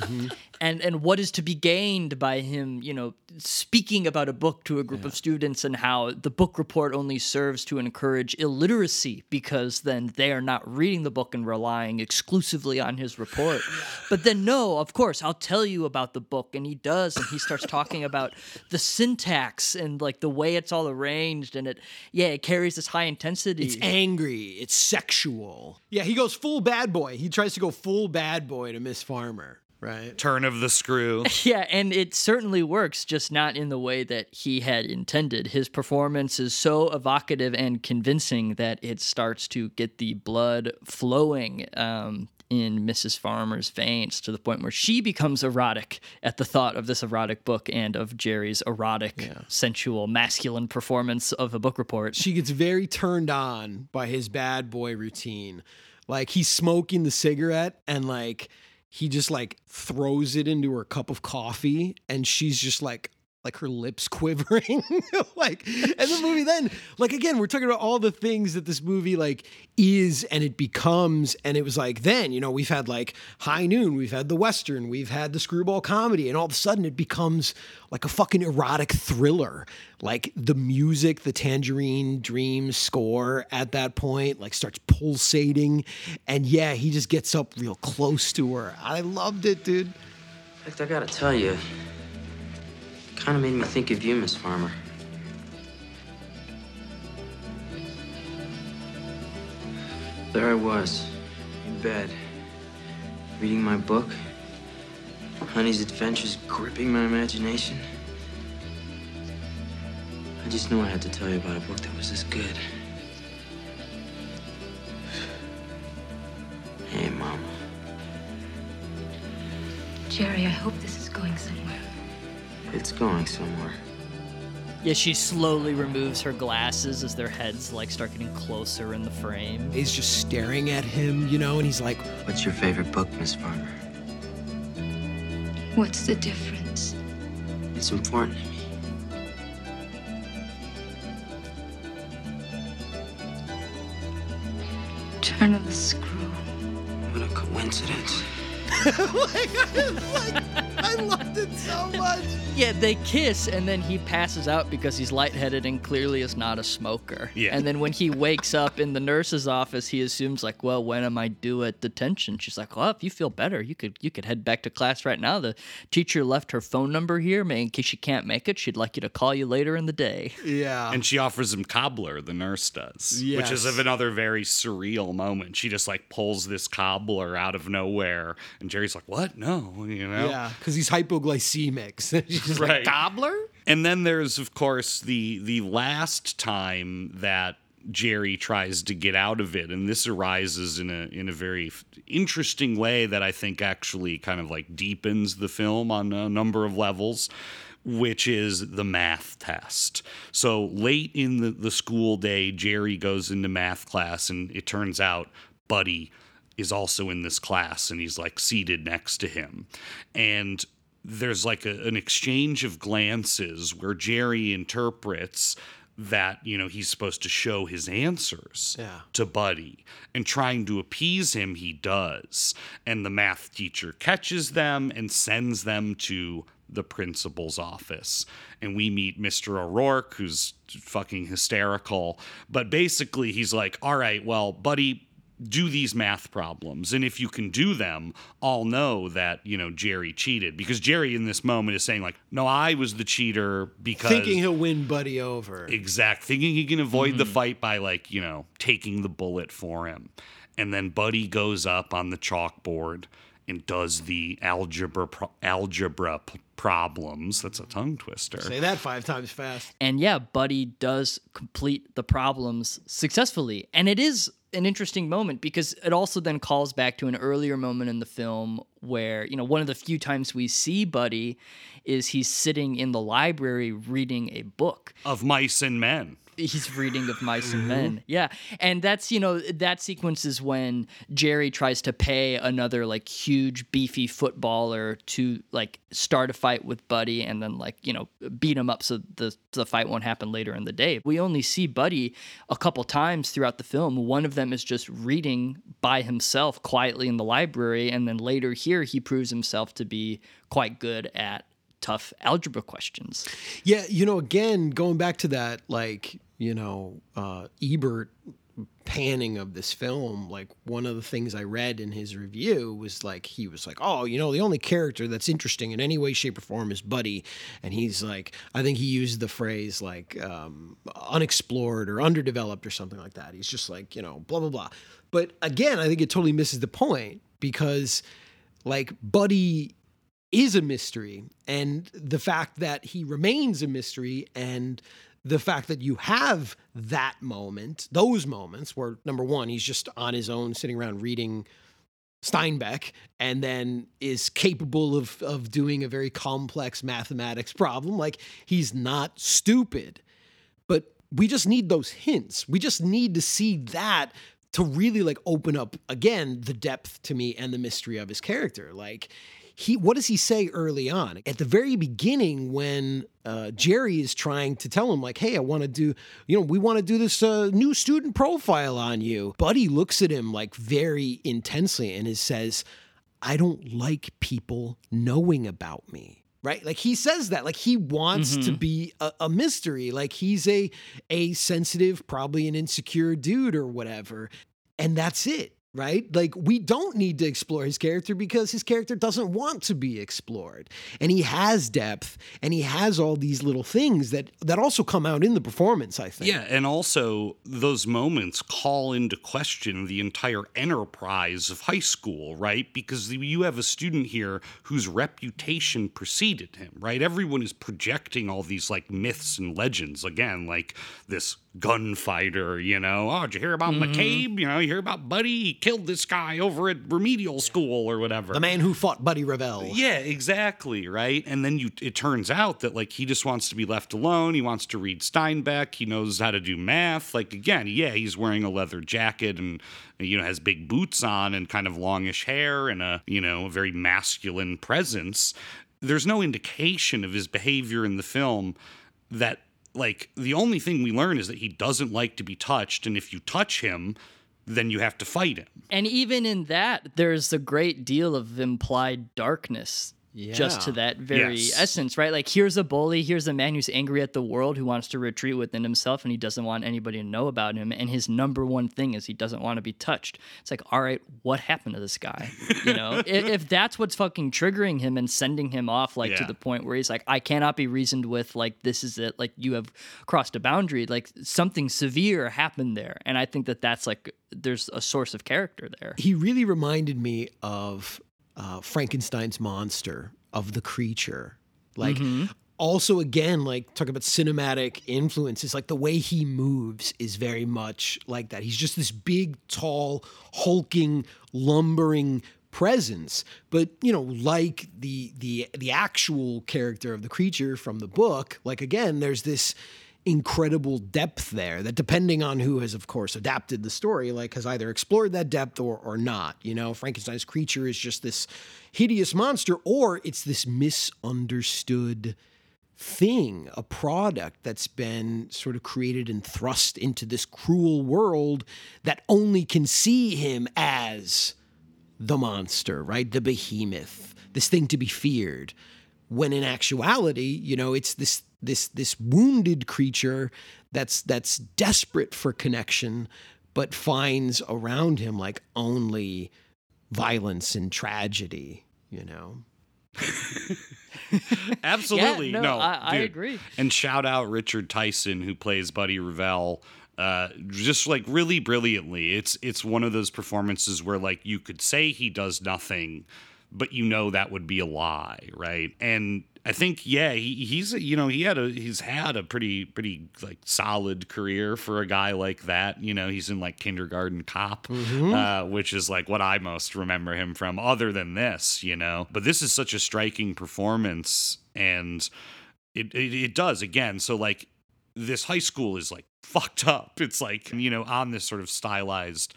And and what is to be gained by him, you know, speaking about a book to a group of students and how the book report only serves to encourage illiteracy because then they are not reading the book and relying exclusively on his report. But then, no, of course, I'll tell you about the book. And he does. And he starts talking about the syntax and like the way it's all arranged. And it, yeah, it carries this high intensity. It's angry. It's sexual. Yeah, he goes full bad boy. He tries to go full bad boy to Miss Farmer, right? Turn of the screw. Yeah, and it certainly works, just not in the way that he had intended. His performance is so evocative and convincing that it starts to get the blood flowing um, in Mrs. Farmer's veins to the point where she becomes erotic at the thought of this erotic book and of Jerry's erotic, sensual, masculine performance of a book report. She gets very turned on by his bad boy routine. Like he's smoking the cigarette and like he just like throws it into her cup of coffee and she's just like like her lips quivering like and the movie then. Like again we're talking about all the things that this movie like is and it becomes. And it was like then you know we've had like high noon we've had the western we've had the screwball comedy and all of a sudden it becomes like a fucking erotic thriller. Like the music the tangerine dream score at that point like starts pulsating. And yeah he just gets up real close to her. I loved it dude. In fact, I gotta tell you, kind of made me think of you, Miss Farmer. There I was, in bed, reading my book. Honey's adventures gripping my imagination. I just knew I had to tell you about a book that was this good. Hey, Mama. Jerry, I hope this is going somewhere. It's going somewhere. Yeah, she slowly removes her glasses as their heads like start getting closer in the frame. he's just staring at him you know and he's like What's your favorite book, Miss Farmer? What's the difference? It's important to me. Turn of the screw. What a coincidence. I loved it so much. Yeah, they kiss and then he passes out because he's lightheaded and clearly is not a smoker. Yeah. And then when he wakes up in the nurse's office, he assumes like, "Well, when am I due at detention?" She's like, "Well, if you feel better, you could you could head back to class right now. The teacher left her phone number here, man, in case she can't make it. She'd like you to call you later in the day." Yeah. And she offers him cobbler, the nurse does, which is of another very surreal moment. She just like pulls this cobbler out of nowhere, and Jerry's like, "What? No, you know." Yeah, because he's hypoglycemic. So she's Right. like, gobbler? And then there's, of course, the the last time that Jerry tries to get out of it, and this arises in a in a very f- interesting way that I think actually kind of like deepens the film on a number of levels. Which is the math test. So late in the, the school day, Jerry goes into math class, and it turns out Buddy is also in this class, and he's like seated next to him. And there's like a, an exchange of glances where Jerry interprets that you know he's supposed to show his answers Yeah. to Buddy and trying to appease him he does and the math teacher catches them and sends them to the principal's office and we meet Mr. O'Rourke who's fucking hysterical but basically he's like all right well Buddy do these math problems and if you can do them i'll know that you know jerry cheated because jerry in this moment is saying like no i was the cheater because Thinking he'll win Buddy over. exact thinking he can avoid Mm-hmm. the fight by like you know taking the bullet for him and then buddy goes up on the chalkboard and does the algebra pro- algebra p- problems that's a tongue twister Say that five times fast. And yeah, Buddy does complete the problems successfully. And it is an interesting moment because it also then calls back to an earlier moment in the film where, you know, one of the few times we see Buddy is he's sitting in the library reading a book. of mice and men He's reading of Mice and mm-hmm. Men. Yeah. And that's, you know, that sequence is when Jerry tries to pay another like huge beefy footballer to like start a fight with Buddy and then like, you know, beat him up so the the fight won't happen later in the day. We only see Buddy a couple times throughout the film. One of them is just reading by himself quietly in the library and then later here he proves himself to be quite good at tough algebra questions. Yeah, you know, again, going back to that, like, you know, uh, Ebert panning of this film, like one of the things I read in his review was like he was like, "Oh, you know, the only character that's interesting in any way, shape, or form is Buddy," and he's like, I think he used the phrase like um, unexplored or underdeveloped or something like that. He's just like, you know, blah blah blah. But again, I think it totally misses the point because like Buddy is a mystery and the fact that he remains a mystery and the fact that you have that moment, those moments where number one, he's just on his own sitting around reading Steinbeck and then is capable of of doing a very complex mathematics problem. Like he's not stupid. But we just need those hints. We just need to see that to really like open up again the depth to me and the mystery of his character. Like he what does he say early on? At the very beginning when uh, jerry is trying to tell him like hey i want to do you know we want to do this uh, new student profile on you. Buddy looks at him like very intensely and he says i don't like people knowing about me. Right? Like he says that like he wants to be a, a mystery. Like he's a a sensitive probably an insecure dude or whatever. And that's it right like we don't need to explore his character because his character doesn't want to be explored and he has depth and he has all these little things that that also come out in the performance i think Yeah, and also those moments call into question the entire enterprise of high school, right? Because you have a student here whose reputation preceded him, right? Everyone is projecting all these like myths and legends again, like this gunfighter, you know. Oh, did you hear about mm-hmm. McCabe? You know, you hear about Buddy? Killed this guy over at remedial school or whatever. the man who fought buddy Revell Yeah, exactly, right? And then you it turns out that like he just wants to be left alone. He wants to read Steinbeck. He knows how to do math. Like again, yeah, he's wearing a leather jacket and you know has big boots on and kind of longish hair and a, you know, a very masculine presence. There's no indication of his behavior in the film that like the only thing we learn is that he doesn't like to be touched and if you touch him, then you have to fight him. And even in that, there's a great deal of implied darkness. Just to that very Yes. essence, right? Like, here's a bully, here's a man who's angry at the world, who wants to retreat within himself, and he doesn't want anybody to know about him. And his number one thing is he doesn't want to be touched. It's like, all right, what happened to this guy? You know, if, if that's what's fucking triggering him and sending him off, like, to the point where he's like, I cannot be reasoned with, like, this is it, like, you have crossed a boundary, like, something severe happened there. And I think that that's like, there's a source of character there. he really reminded me of uh, Frankenstein's monster, of the creature. Like, also, again, like, talk about cinematic influences. Like, the way he moves is very much like that. He's just this big, tall, hulking, lumbering presence but you know like the the the actual character of the creature from the book like again there's this incredible depth there that depending on who has of course adapted the story like has either explored that depth or or not you know frankenstein's creature is just this hideous monster or it's this misunderstood thing a product that's been sort of created and thrust into this cruel world that only can see him as the monster, right? The behemoth, this thing to be feared. When in actuality, you know, it's this this this wounded creature that's that's desperate for connection, but finds around him like only violence and tragedy, you know. Absolutely. no, no, I- I agree. And shout out Richard Tyson who plays Buddy Revell. Uh, just like really brilliantly. It's it's one of those performances where like you could say he does nothing, but you know that would be a lie, right? And I think yeah, he, he's you know he had a he's had a pretty pretty like solid career for a guy like that. You know he's in like Kindergarten Cop, uh, which is like what I most remember him from. Other than this, you know, but this is such a striking performance, and it it, it does again. So like this high school is like fucked up. It's like you know on this sort of stylized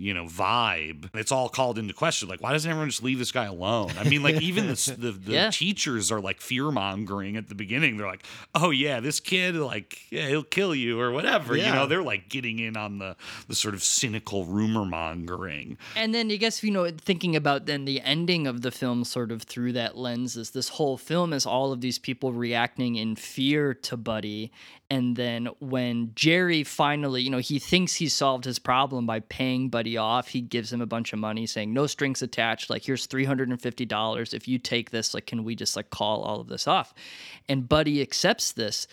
you know vibe it's all called into question. Like why doesn't everyone just leave this guy alone? I mean like even the, the, the Yeah. teachers are like fear mongering at the beginning. They're like oh yeah this kid like yeah he'll kill you or whatever you know? They're like getting in on the the sort of cynical rumor mongering And then I guess you know thinking about then the ending of the film sort of through that lens is this whole film is all of these people reacting in fear to Buddy and then when Jerry finally, you know, he thinks he solved his problem by paying Buddy off, he gives him a bunch of money saying no strings attached, like here's $350 if you take this, like can we just like call all of this off? And Buddy accepts this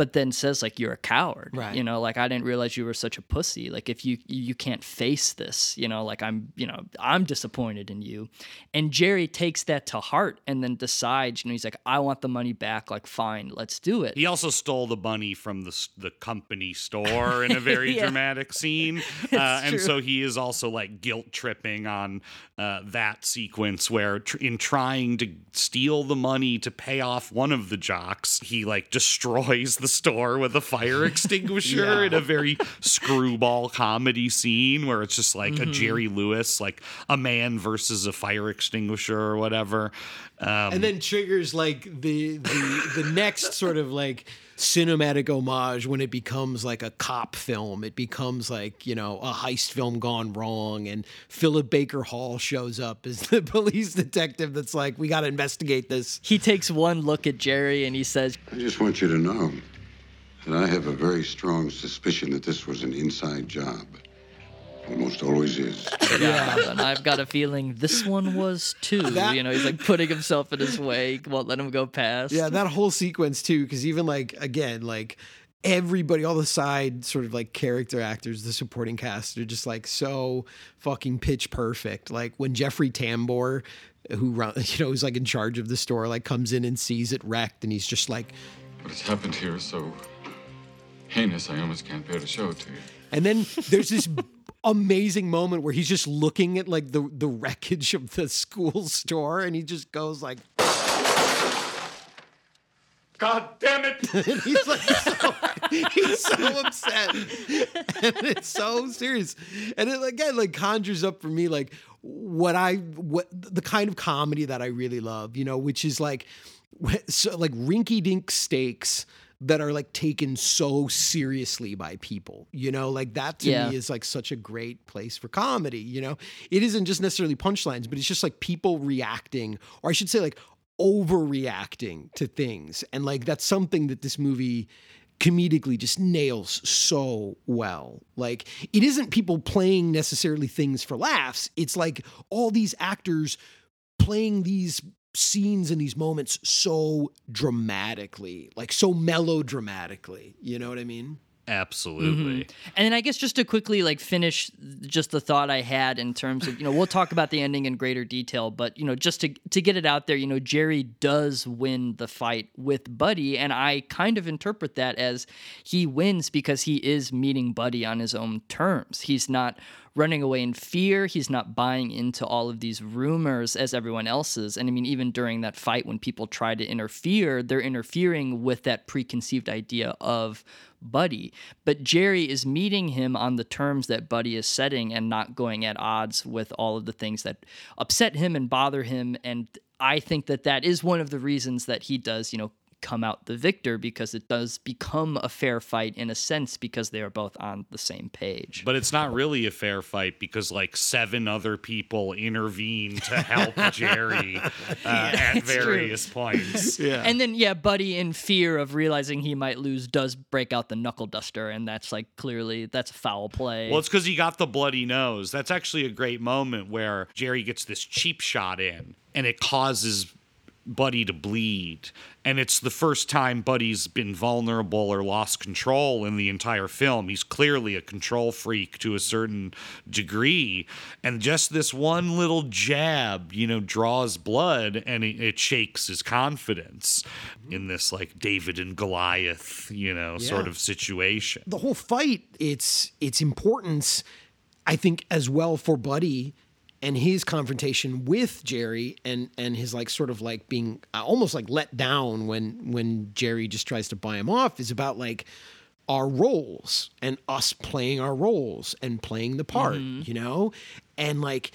but then says like you're a coward Right. you know like i didn't realize you were such a pussy. Like if you you can't face this you know like i'm you know i'm disappointed in you. And jerry takes that to heart and then decides you know he's like i want the money back. Like fine let's do it. He also stole the bunny from the the company store in a very Yeah. dramatic scene, uh, and so he is also like guilt tripping on uh, that sequence where, tr- in trying to steal the money to pay off one of the jocks, he like destroys the store with a fire extinguisher Yeah. in a very screwball comedy scene where it's just like a Jerry Lewis, like a man versus a fire extinguisher or whatever. Um, and then triggers like the the the next sort of like cinematic homage when it becomes like a cop film it becomes like you know a heist film gone wrong and philip baker hall shows up as the police detective that's like we got to investigate this he takes one look at jerry and he says I just want you to know that I have a very strong suspicion that this was an inside job. Almost always is. yeah and i've got a feeling this one was too That- you know he's like putting himself in his way won't let him go past yeah that whole sequence too because even like again like everybody all the side sort of like character actors the supporting cast are just like so fucking pitch perfect like when jeffrey tambor who run you know who's like in charge of the store like comes in and sees it wrecked and he's just like What has happened here is so heinous, I almost can't bear to show it to you. and then there's this amazing moment where he's just looking at like the the wreckage of the school store and he just goes like God damn it! and he's like so, he's so upset and it's so serious and it again like conjures up for me like what i what the kind of comedy that i really love you know which is like so like rinky dink stakes that are like taken so seriously by people you know? Like that to Yeah. me is like such a great place for comedy you know? It isn't just necessarily punchlines but it's just like people reacting or i should say like overreacting to things. And like that's something that this movie comedically just nails so well. Like it isn't people playing necessarily things for laughs. It's like all these actors playing these scenes and these moments so dramatically like so melodramatically you know what i mean absolutely. Mm-hmm. And then I guess just to quickly like finish just the thought I had in terms of you know we'll talk about the ending in greater detail, but you know just to to get it out there, you know Jerry does win the fight with Buddy, and I kind of interpret that as he wins because he is meeting Buddy on his own terms. He's not running away in fear. He's not buying into all of these rumors as everyone else is. And I mean, even during that fight, when people try to interfere, they're interfering with that preconceived idea of Buddy. But Jerry is meeting him on the terms that Buddy is setting and not going at odds with all of the things that upset him and bother him. And I think that that is one of the reasons that he does, you know, come out the victor because it does become a fair fight in a sense because they are both on the same page. But it's not really a fair fight because like seven other people intervene to help Jerry uh, at it's true. various points. yeah And then yeah, Buddy in fear of realizing he might lose does break out the knuckle duster and that's like clearly that's a foul play. Well, it's because he got the bloody nose. That's actually a great moment where Jerry gets this cheap shot in and it causes Buddy to bleed. And it's the first time Buddy's been vulnerable or lost control in the entire film. He's clearly a control freak to a certain degree. And just this one little jab, you know, draws blood and it, it shakes his confidence in this like David and Goliath, you know, sort of situation. the whole fight its its importance i think as well for buddy and his confrontation with jerry and and his like sort of like being uh, almost like let down when when jerry just tries to buy him off is about like our roles and us playing our roles and playing the part, you know? And like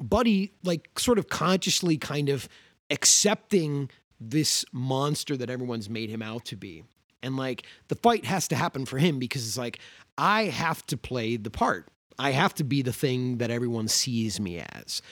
Buddy like sort of consciously kind of accepting this monster that everyone's made him out to be. And like the fight has to happen for him because it's like I have to play the part. I have to be the thing that everyone sees me as.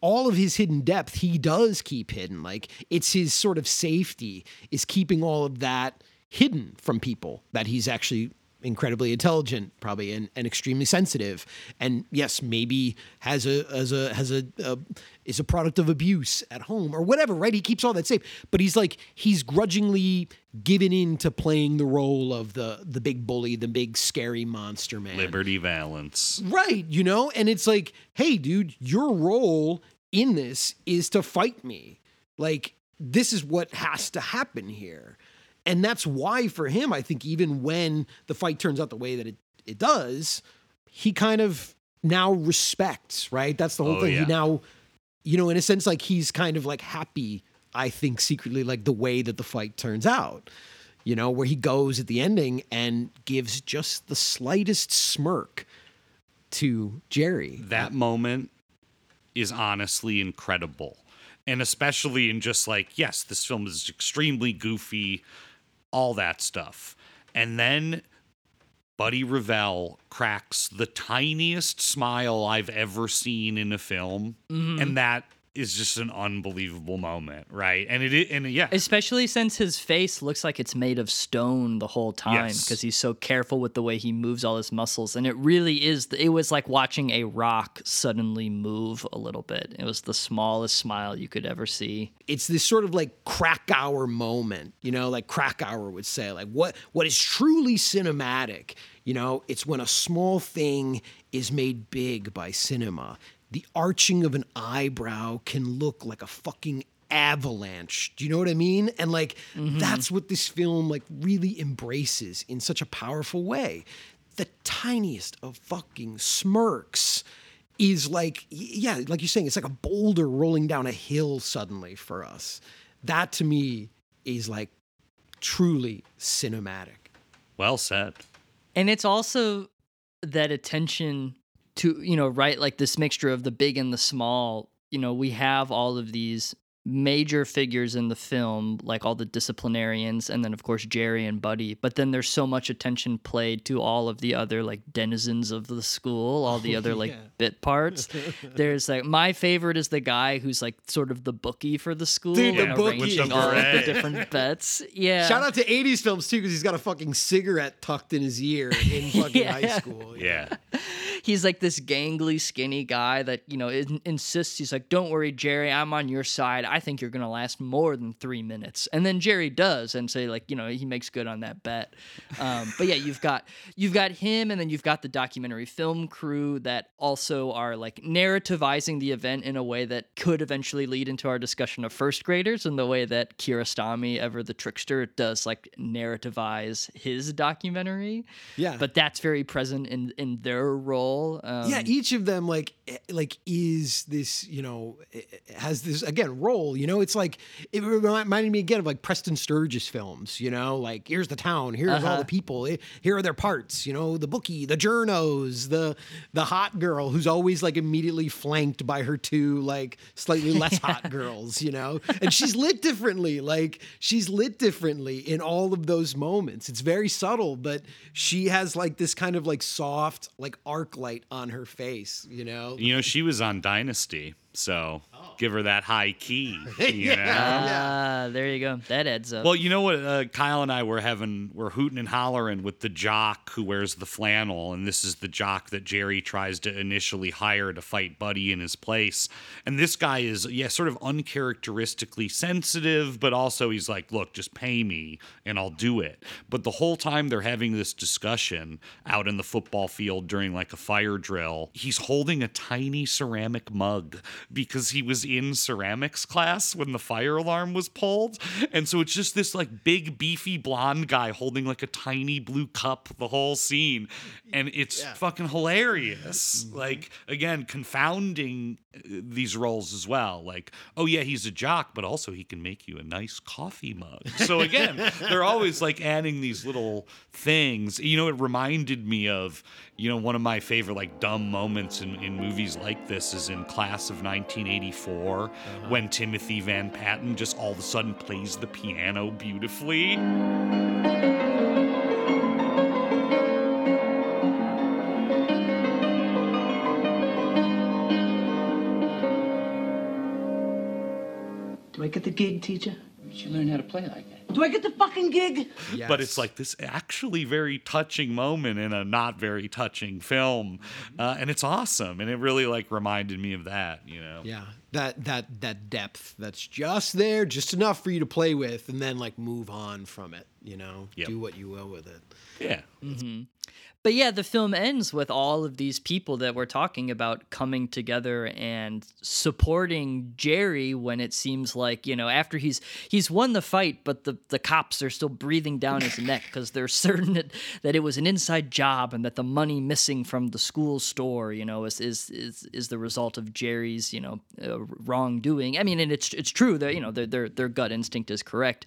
All of his hidden depth he does keep hidden. Like it's his sort of safety is keeping all of that hidden from people that he's actually incredibly intelligent probably and, and extremely sensitive and yes maybe has a a has a, a is a product of abuse at home or whatever right he keeps all that safe but he's like he's grudgingly given in to playing the role of the the big bully the big scary monster man Liberty Valance. Right, you know? And it's like, hey, dude, your role in this is to fight me. Like, this is what has to happen here. And that's why, for him, I think even when the fight turns out the way that it, it does, he kind of now respects, right? That's the whole Oh, thing. yeah. He now, you know, in a sense, like he's kind of like happy, I think, secretly, like the way that the fight turns out. You know, where he goes at the ending and gives just the slightest smirk to Jerry. That moment is honestly incredible. And especially in just like, yes, this film is extremely goofy, all that stuff. And then Buddy Revell cracks the tiniest smile I've ever seen in a film. Mm-hmm. And that is just an unbelievable moment, right? And it, and yeah, Especially since his face looks like it's made of stone the whole time Yes. because he's so careful with the way he moves all his muscles. And it really is, it was like watching a rock suddenly move a little bit. It was the smallest smile you could ever see. it's this sort of like Kracauer moment, you know, like Kracauer would say, like what what is truly cinematic, you know, it's when a small thing is made big by cinema. The arching of an eyebrow can look like a fucking avalanche. Do you know what I mean? And like mm-hmm. that's what this film like really embraces in such a powerful way. The tiniest of fucking smirks is like yeah, like you're saying, it's like a boulder rolling down a hill suddenly for us. That to me is like truly cinematic. well said. And it's also that attention to, you know, right, like this mixture of the big and the small. You know, we have all of these major figures in the film, like all the disciplinarians, and then, of course, Jerry and Buddy. But then there's so much attention played to all of the other, like, denizens of the school, all the other, like, yeah. bit parts. There's, like, my favorite is the guy who's, like, sort of the bookie for the school, Dude, the bookie. With all of the different bets. Yeah. Shout out to 80s films too, because he's got a fucking cigarette tucked in his ear in fucking high Yeah. school. Yeah. he's like this gangly, skinny guy that you know in- insists. He's like, "Don't worry, Jerry, I'm on your side. I think you're gonna last more than three minutes." And then Jerry does, and say like, you know, he makes good on that bet. Um, but yeah, you've got you've got him, and then you've got the documentary film crew that also are like narrativizing the event in a way that could eventually lead into our discussion of first graders, and the way that Kiarostami, ever the trickster, does like narrativize his documentary. Yeah. But that's very present in in their role. Um, yeah, each of them like eh, like is this you know eh, eh, has this again role. You know, it's like it reminded me again of like Preston Sturges films. You know, like here's the town, here's all Uh-huh. the people, eh, here are their parts. You know, the bookie, the journos, the the hot girl who's always like immediately flanked by her two like slightly less hot girls. You know, and she's lit differently. Like she's lit differently in all of those moments. It's very subtle, but she has like this kind of like soft like arc light on her face. You know. You know, she was on Dynasty, so give her that high key. You know? Ah, there you go. That adds up. Well, you know what? Uh, Kyle and I were having, we're hooting and hollering with the jock who wears the flannel, and this is the jock that Jerry tries to initially hire to fight Buddy in his place. And this guy is, yeah, sort of uncharacteristically sensitive, but also he's like, look, just pay me and I'll do it. But the whole time they're having this discussion out in the football field during like a fire drill, he's holding a tiny ceramic mug because he was in ceramics class when the fire alarm was pulled. And so it's just this like big, beefy blonde guy holding like a tiny blue cup the whole scene. And it's fucking hilarious. Like, again, confounding uh, these roles as well. Like, oh, yeah, he's a jock, but also he can make you a nice coffee mug. So again, they're always like adding these little things. You know, it reminded me of, you know, one of my favorite like dumb moments in, in movies like this is in Class of 1984 Uh-huh. when Timothy Van Patten just all of a sudden plays the piano beautifully. Do I get the gig, teacher? You learn how to play like that. Do I get the fucking gig? But it's like this actually very touching moment in a not very touching film, uh, and it's awesome. And it really like reminded me of that, you know. Yeah, that that that depth that's just there, just enough for you to play with, and then like move on from it. You know, Yep. do what you will with it. Yeah. hmm But yeah, the film ends with all of these people that we're talking about coming together and supporting Jerry when it seems like, you know, after he's he's won the fight, but the, the cops are still breathing down his neck because they're certain that, that it was an inside job and that the money missing from the school store, you know, is is is, is the result of Jerry's, you know, uh, wrongdoing. I mean, and it's it's true that, you know, their their their gut instinct is correct.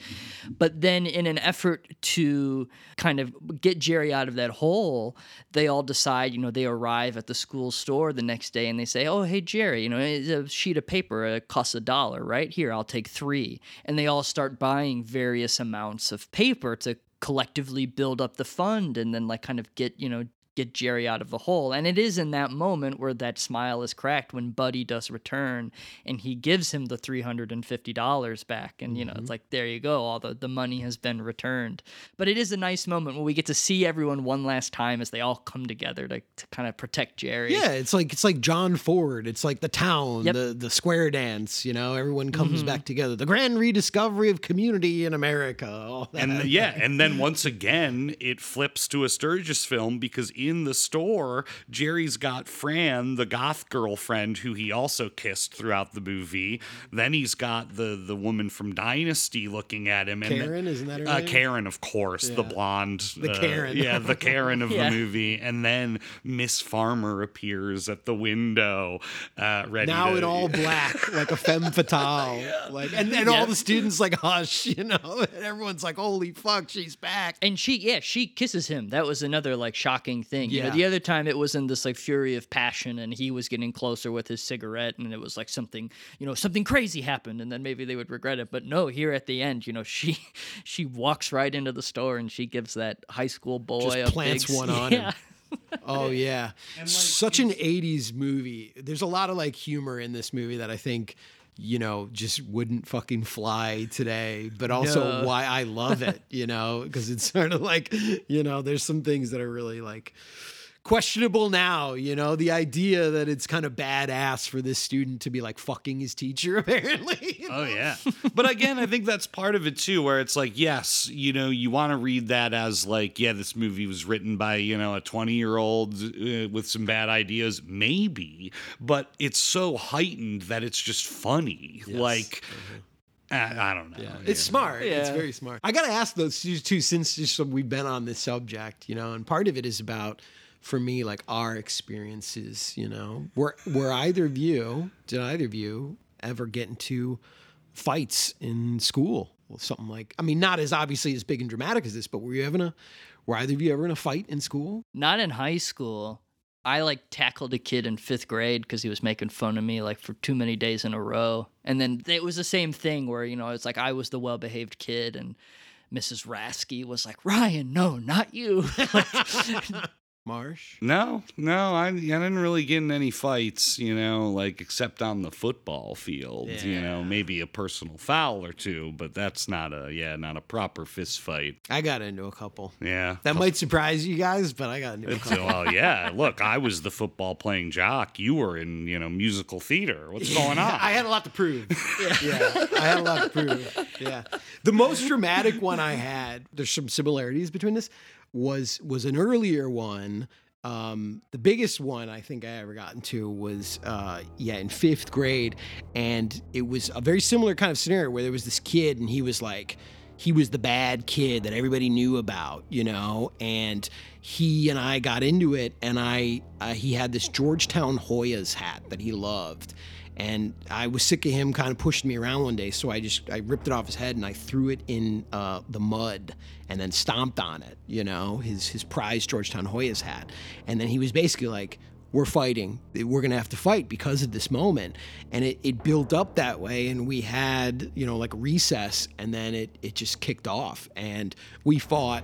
But then in an effort to kind of get Jerry out of that hole, they all decide, you know, they arrive at the school store the next day and they say, "Oh, hey Jerry, you know, a sheet of paper costs a dollar, right? Here, I'll take 3." And they all start buying various amounts of paper to collectively build up the fund and then like kind of get, you know, get Jerry out of the hole. And it is in that moment where that smile is cracked when Buddy does return and he gives him the $350 back. And, you know, it's like, there you go. All the, the money has been returned. But it is a nice moment where we get to see everyone one last time as they all come together to, to kind of protect Jerry. Yeah, it's like it's like John Ford. It's like the town, Yep. the the square dance. You know, everyone comes Mhm. back together. The grand rediscovery of community in America. All that. And yeah, and then once again, it flips to a Sturges film because in the store, Jerry's got Fran, the goth girlfriend who he also kissed throughout the movie. Then he's got the the woman from Dynasty looking at him. And Karen, isn't that her uh, name? Karen, of course, the blonde. The uh, Karen. yeah, the Karen of Yeah. the movie. And then Miss Farmer appears at the window, uh, ready now to, in all black, like a femme fatale. Like, and, and Yeah. all the students like hush, you know, and everyone's like, "Holy fuck, she's back!" And she, yeah, she kisses him. That was another like shocking thing. You know, the other time it was in this like fury of passion, and he was getting closer with his cigarette, and it was like something, you know, something crazy happened, and then maybe they would regret it. But no, here at the end, you know, she she walks right into the store and she gives that high school boy Just a plants big, one on yeah. him. Oh yeah, such an '80s movie. There's a lot of like humor in this movie that I think. You know, just wouldn't fucking fly today, but also No. why I love it, you know, because it's sort of like, you know, there's some things that are really like questionable now, you know, the idea that it's kind of badass for this student to be like fucking his teacher, apparently. Oh yeah. but again, I think that's part of it too where it's like yes, you know, you want to read that as like yeah, this movie was written by, you know, a 20-year-old uh, with some bad ideas maybe, but it's so heightened that it's just funny. Like I, I don't know. It's smart. It's very smart. I got to ask those two, too, since just we've been on this subject, you know, and part of it is about, for me, like our experiences, you know, were, were either of you, did either of you ever get into fights in school? Or something like, I mean, not as obviously as big and dramatic as this, but were you having a, were either of you ever in a fight in school? Not in high school. I like tackled a kid in fifth grade because he was making fun of me like for too many days in a row. And then it was the same thing where, you know, it's like I was the well behaved kid and Mrs. Rasky was like, Ryan, no, not you. Marsh? No, no, I, I didn't really get in any fights, you know, like except on the football field, you know, maybe a personal foul or two, but that's not a, yeah, not a proper fist fight. I got into a couple. Yeah. That might surprise you guys, but I got into a couple. well, yeah. Look, I was the football playing jock. You were in, you know, musical theater. What's going on? I had a lot to prove. yeah, I had a lot to prove. Yeah, the most dramatic one I had. There's some similarities between this. Was was an earlier one. Um, the biggest one I think I ever got into was, uh, yeah, in fifth grade. And it was a very similar kind of scenario where there was this kid and he was like, he was the bad kid that everybody knew about, you know, and he and I got into it, and I uh, he had this Georgetown Hoyas hat that he loved, and I was sick of him kind of pushing me around one day, so I just I ripped it off his head and I threw it in uh, the mud and then stomped on it, you know, his his prized Georgetown Hoyas hat, and then he was basically like, we're fighting. We're going to have to fight because of this moment. And it, it built up that way. And we had, you know, like recess and then it, it just kicked off and we fought.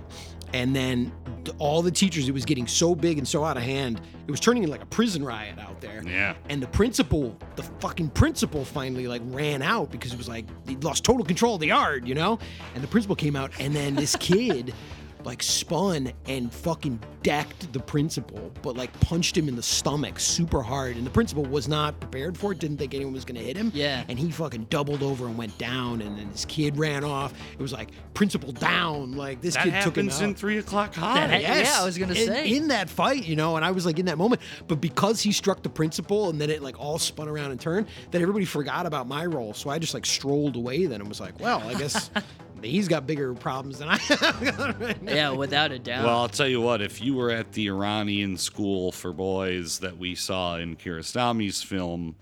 And then all the teachers, it was getting so big and so out of hand. It was turning into like a prison riot out there. Yeah. And the principal, the fucking principal finally like ran out because it was like he lost total control of the yard, you know? And the principal came out and then this kid like spun and fucking decked the principal, but like punched him in the stomach super hard. And the principal was not prepared for it, didn't think anyone was gonna hit him. Yeah. And he fucking doubled over and went down, and then this kid ran off. It was like principal down. Like this that kid took him happens in three o'clock high. That- yes. Yeah, I was gonna in, say. in that fight, you know, and I was like in that moment, but because he struck the principal and then it like all spun around and turned, then everybody forgot about my role. So I just like strolled away then and was like, well, I guess he's got bigger problems than I have right. Yeah, without a doubt. Well, I'll tell you what, if you were at the Iranian school for boys that we saw in Kiarostami's film,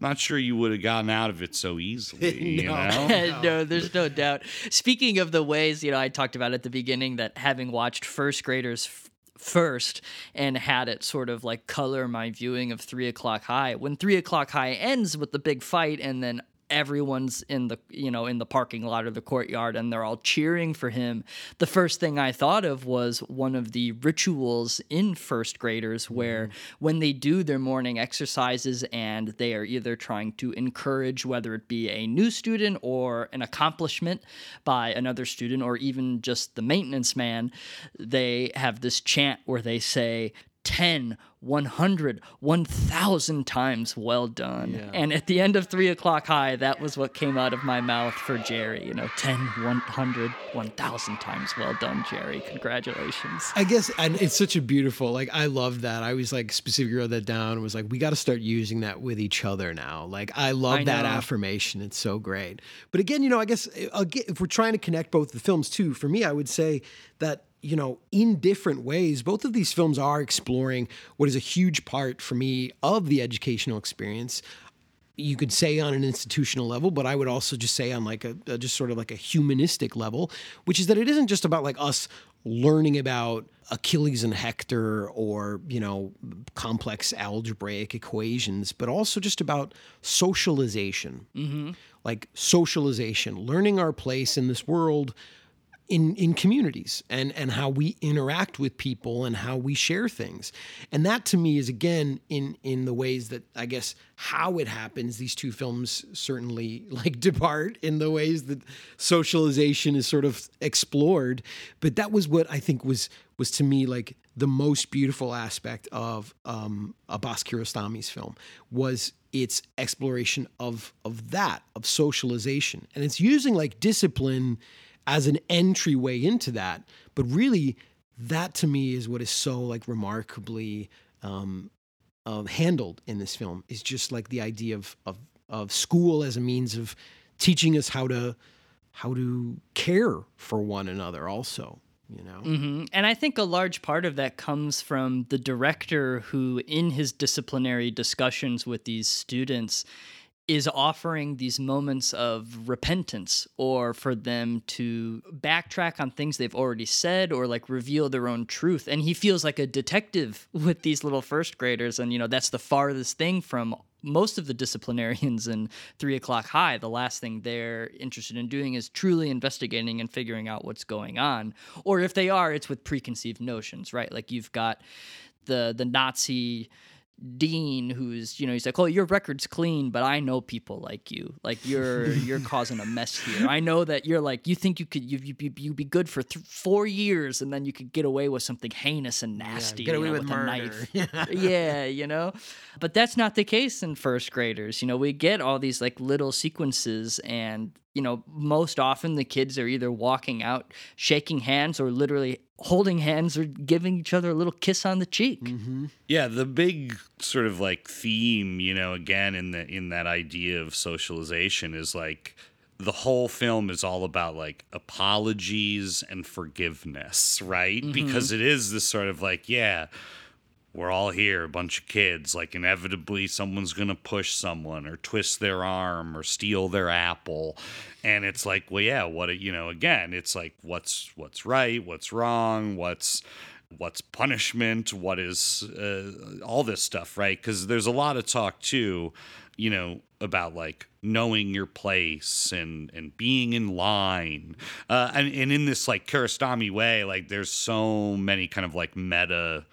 not sure you would have gotten out of it so easily, you No. know? no, there's no doubt. Speaking of the ways, you know, I talked about at the beginning that having watched first graders f- first and had it sort of like color my viewing of three o'clock high. When three o'clock high ends with the big fight and then everyone's in the you know in the parking lot or the courtyard and they're all cheering for him. The first thing i thought of was one of the rituals in first graders where mm-hmm. when they do their morning exercises and they are either trying to encourage whether it be a new student or an accomplishment by another student or even just the maintenance man they have this chant where they say 10 100 1000 times well done and at the end of 3 o'clock high that was what came out of my mouth for jerry you know 10 100 1000 times well done jerry congratulations I guess, and it's such a beautiful, like, I love that. I was like, specifically wrote that down and was like, we got to start using that with each other now. Like, I love I that affirmation. It's so great. But again, you know, I guess uh, if we're trying to connect both the films too, for me, I would say that, you know, in different ways, both of these films are exploring what is a huge part for me of the educational experience you could say on an institutional level, but I would also just say on like a, a just sort of like a humanistic level, which is that it isn't just about like us learning about Achilles and Hector or, you know, complex algebraic equations, but also just about socialization. mm-hmm. Like socialization, learning our place in this world in in communities and and how we interact with people and how we share things. And that to me is again in in the ways that i guess how it happens these two films certainly like depart in the ways that socialization is sort of explored. But that was what i think was was to me like the most beautiful aspect of um abbas kiarostami's film was its exploration of of that of socialization. And it's using like discipline as an entryway into that. But really, that to me is what is so like remarkably um, uh, handled in this film. Is just like the idea of, of of school as a means of teaching us how to how to care for one another. Also, you know. hmm And I think a large part of that comes from the director who, in his disciplinary discussions with these students, is offering these moments of repentance or for them to backtrack on things they've already said or like reveal their own truth. And he feels like a detective with these little first graders. And, you know, that's the farthest thing from most of the disciplinarians in three o'clock high the last thing they're interested in doing is truly investigating and figuring out what's going on or if they are it's with preconceived notions right like you've got the the nazi dean who's you know he's like oh your record's clean but i know people like you. Like you're you're causing a mess here. I know that you're like you think you could you you you you'd be good for th- four years and then you could get away with something heinous and nasty get you know, with a murder. knife. Yeah. yeah you know? But that's not the case in first graders. You know we get all these like little sequences and you know, most often the kids are either walking out, shaking hands, or literally holding hands or giving each other a little kiss on the cheek. Mm-hmm. Yeah, the big sort of like theme, you know, again in the in that idea of socialization is like the whole film is all about like apologies and forgiveness, right? Mhm. Because it is this sort of like, yeah, we're all here, a bunch of kids. Like, inevitably, someone's going to push someone or twist their arm or steal their apple. And it's like, well, yeah, what, you know, again, it's like, what's, what's right, what's wrong, what's, what's punishment, what is uh, all this stuff, right? Because there's a lot of talk too, you know, about like knowing your place and and being in line, uh, and and in this like Kiarostami way, like there's so many kind of like meta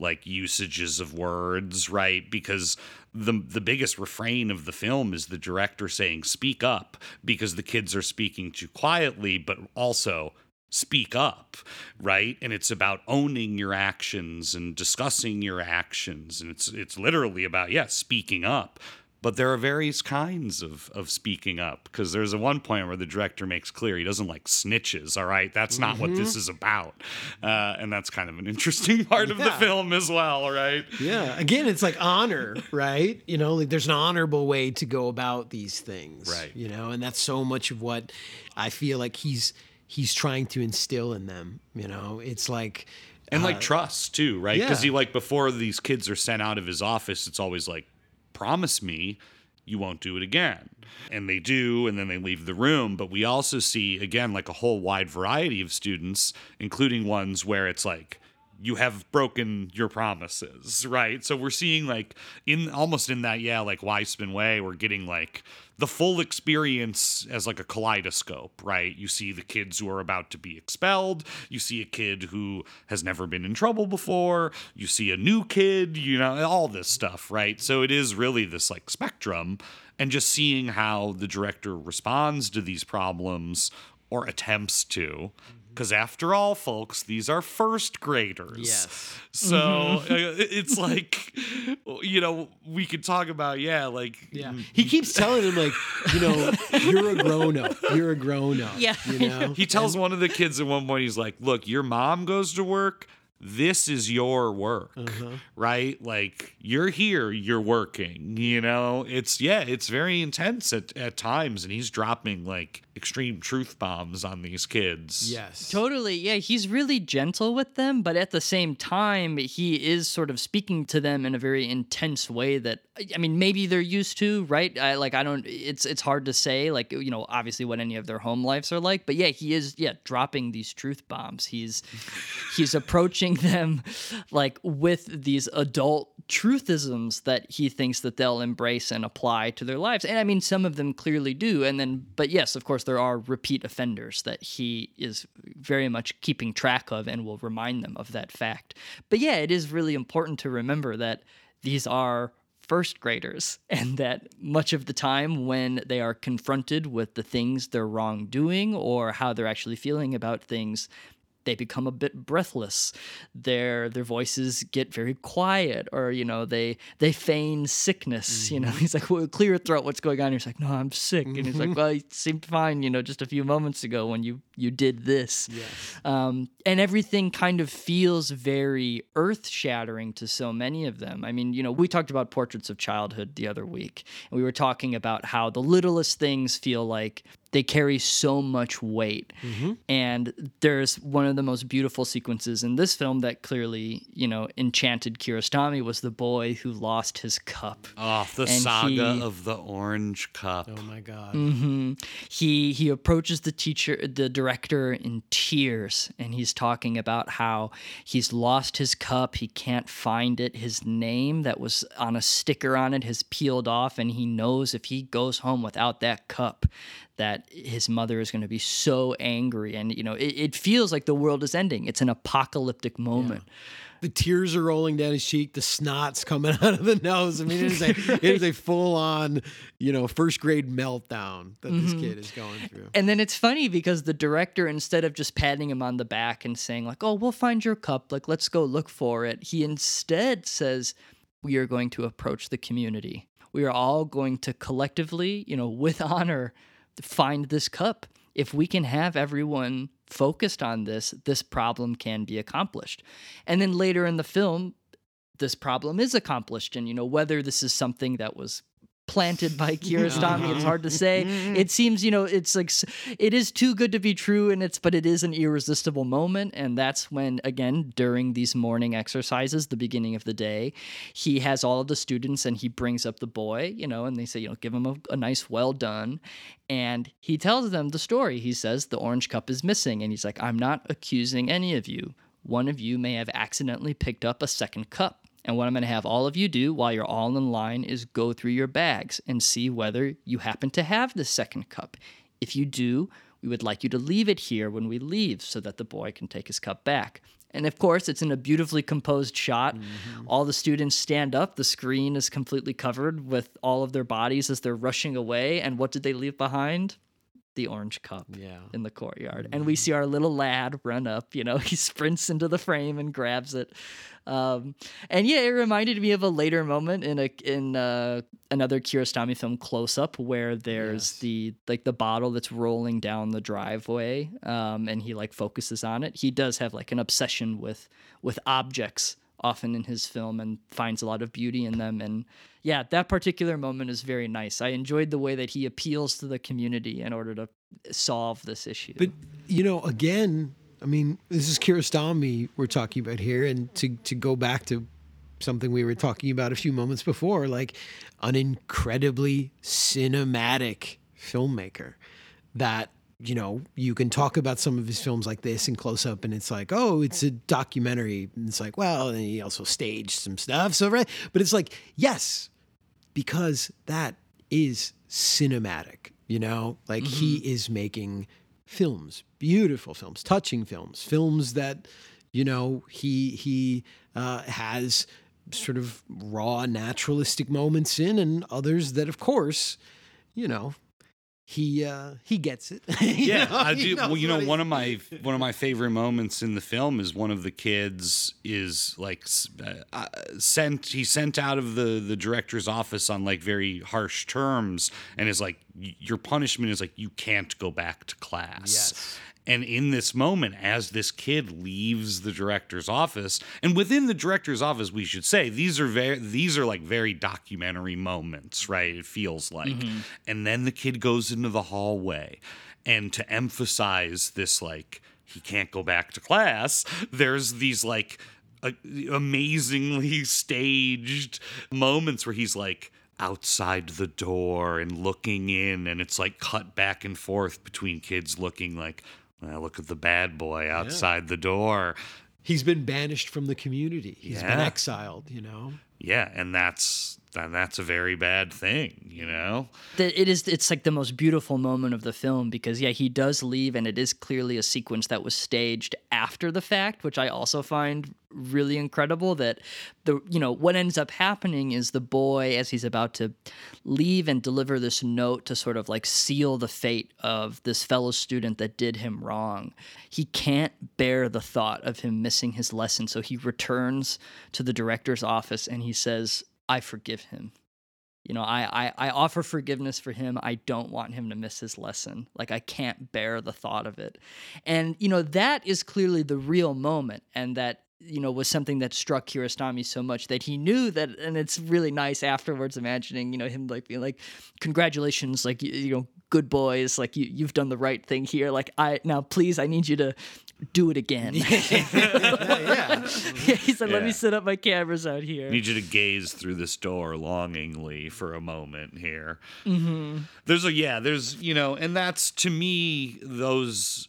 like usages of words, right? Because the the biggest refrain of the film is the director saying speak up because the kids are speaking too quietly, but also speak up, right? And it's about owning your actions and discussing your actions and it's it's literally about yeah, speaking up. But there are various kinds of, of speaking up because there's a one point where the director makes clear he doesn't like snitches. All right, that's not what this Mhm. is about, uh, and that's kind of an interesting part of the film as well, right? Yeah. Again, it's like honor, right? You know, like there's an honorable way to go about these things. Right. You know, and that's so much of what I feel like he's he's trying to instill in them. You know, it's like and like uh, trust too, right? Because yeah. he like before these kids are sent out of his office, it's always like, promise me you won't do it again. And they do, and then they leave the room. But we also see again like a whole wide variety of students, including ones where it's like you have broken your promises, right? So we're seeing like in almost in that yeah like Wiseman way, we're getting like the full experience as like a kaleidoscope, right? You see the kids who are about to be expelled, you see a kid who has never been in trouble before, you see a new kid, you know, all this stuff, right? So it is really this like spectrum and just seeing how the director responds to these problems or attempts to because after all folks these are first graders Yes. so Mhm. uh, it's like you know we could talk about yeah like Yeah. He keeps telling him like, you know, you're a grown up. You're a grown up. Yeah. You know? he tells one of the kids at one point he's like look your mom goes to work this is your work Uh-huh. right like you're here you're working you know it's yeah it's very intense at, at times and he's dropping like extreme truth bombs on these kids Yes. Totally. Yeah, he's really gentle with them, but at the same time, he is sort of speaking to them in a very intense way that I mean, maybe they're used to, right? I like I don't it's it's hard to say like, you know, obviously what any of their home lives are like, but yeah, he is yeah, dropping these truth bombs. He's he's approaching them like with these adult truthisms that he thinks that they'll embrace and apply to their lives. And I mean, some of them clearly do. And then, but yes, of course, there are repeat offenders that he is very much keeping track of and will remind them of that fact. But yeah, it is really important to remember that these are first graders and that much of the time when they are confronted with the things they're wrongdoing or how they're actually feeling about things they become a bit breathless. Their their voices get very quiet or you know they they feign sickness you know? He's like well clear your throat what's going on? He's like no i'm sick. And he's like well you seemed fine you know just a few moments ago when you you did this. Um, and everything kind of feels very earth shattering to so many of them. I mean, you know, we talked about portraits of childhood the other week, and we were talking about how the littlest things feel like they carry so much weight. And there's one of the most beautiful sequences in this film that clearly, you know, enchanted Kiarostami was the boy who lost his cup. oh the And saga he- of the orange cup Oh my God. hmm He he approaches the teacher, the director, in tears, and he's talking about how he's lost his cup. He can't find it. His name that was on a sticker on it has peeled off, and he knows if he goes home without that cup, that his mother is going to be so angry. And you know, it, it feels like the world is ending. It's an apocalyptic moment. The tears are rolling down his cheek. The snot's coming out of the nose. I mean, it is a, it is a full on, you know, first grade meltdown that this Mhm. kid is going through. And then it's funny because the director, instead of just patting him on the back and saying, like, oh, we'll find your cup, like, let's go look for it, he instead says, we are going to approach the community. We are all going to collectively, you know, with honor, find this cup. If we can have everyone focused on this, this problem can be accomplished. And then later in the film, this problem is accomplished. And, you know, whether this is something that was planted by Kiarostami. Uh-huh. It's hard to say. Mm-hmm. It seems, you know, it's like it is too good to be true, and it's but it is an irresistible moment, and that's when again during these morning exercises, the beginning of the day, he has all of the students and he brings up the boy, you know, and they say, you know, give him a, a nice well done, and he tells them the story. He says the orange cup is missing, and he's like, I'm not accusing any of you. One of you may have accidentally picked up a second cup. And what I'm going to have all of you do while you're all in line is go through your bags and see whether you happen to have the second cup. If you do, we would like you to leave it here when we leave so that the boy can take his cup back. And of course, it's in a beautifully composed shot. Mm-hmm. All the students stand up. The screen is completely covered with all of their bodies as they're rushing away. And what did they leave behind? The orange cup yeah. in the courtyard. And we see our little lad run up, you know, he sprints into the frame and grabs it. Um, and yeah, it reminded me of a later moment in a in uh, another Kiarostami film, Close Up, where there's yes. the like the bottle that's rolling down the driveway, um, and he like focuses on it. He does have like an obsession with with objects often in his film and finds a lot of beauty in them and yeah, that particular moment is very nice. I enjoyed the way that he appeals to the community in order to solve this issue. But you know, again, I mean, this is Kiarostami we're talking about here, and to to go back to something we were talking about a few moments before, like an incredibly cinematic filmmaker that you know, you can talk about some of his films like this in close up, and it's like, oh, it's a documentary. And it's like, well, and he also staged some stuff. So, right. But it's like, yes, because that is cinematic, you know, like mm-hmm. he is making films, beautiful films, touching films, films that, you know, he, he uh, has sort of raw naturalistic moments in, and others that, of course, you know, he uh, he gets it. yeah, know, I do. Well, you know, one of my one of my favorite moments in the film is one of the kids is like uh, uh, sent. He sent out of the the director's office on like very harsh terms, and is like, your punishment is like you can't go back to class. Yes. And in this moment, as this kid leaves the director's office, and within the director's office, we should say these are very these are like very documentary moments, right? It feels like. Mm-hmm. And then the kid goes into the hallway. And to emphasize this, like, he can't go back to class, there's these like uh, amazingly staged moments where he's like, outside the door and looking in and it's like cut back and forth between kids looking like well, look at the bad boy outside yeah. the door. He's been banished from the community. He's yeah. been exiled, you know. Yeah, and that's then that's a very bad thing, you know. It is. It's like the most beautiful moment of the film because yeah, he does leave, and it is clearly a sequence that was staged after the fact, which I also find really incredible. That the you know what ends up happening is the boy as he's about to leave and deliver this note to sort of like seal the fate of this fellow student that did him wrong. He can't bear the thought of him missing his lesson, so he returns to the director's office and he says I forgive him. You know, I, I, I offer forgiveness for him. I don't want him to miss his lesson. Like, I can't bear the thought of it. And, you know, that is clearly the real moment. And that, you know, was something that struck Kiarostami so much that he knew that. And it's really nice afterwards, imagining, you know, him like being like, congratulations, like, you, you know, good boys like you you've done the right thing here like i now please i need you to do it again. yeah. yeah. He said, "Let me set up my cameras out here." I need you to gaze through this door longingly for a moment here. Mm-hmm. There's a yeah. There's you know, and that's to me those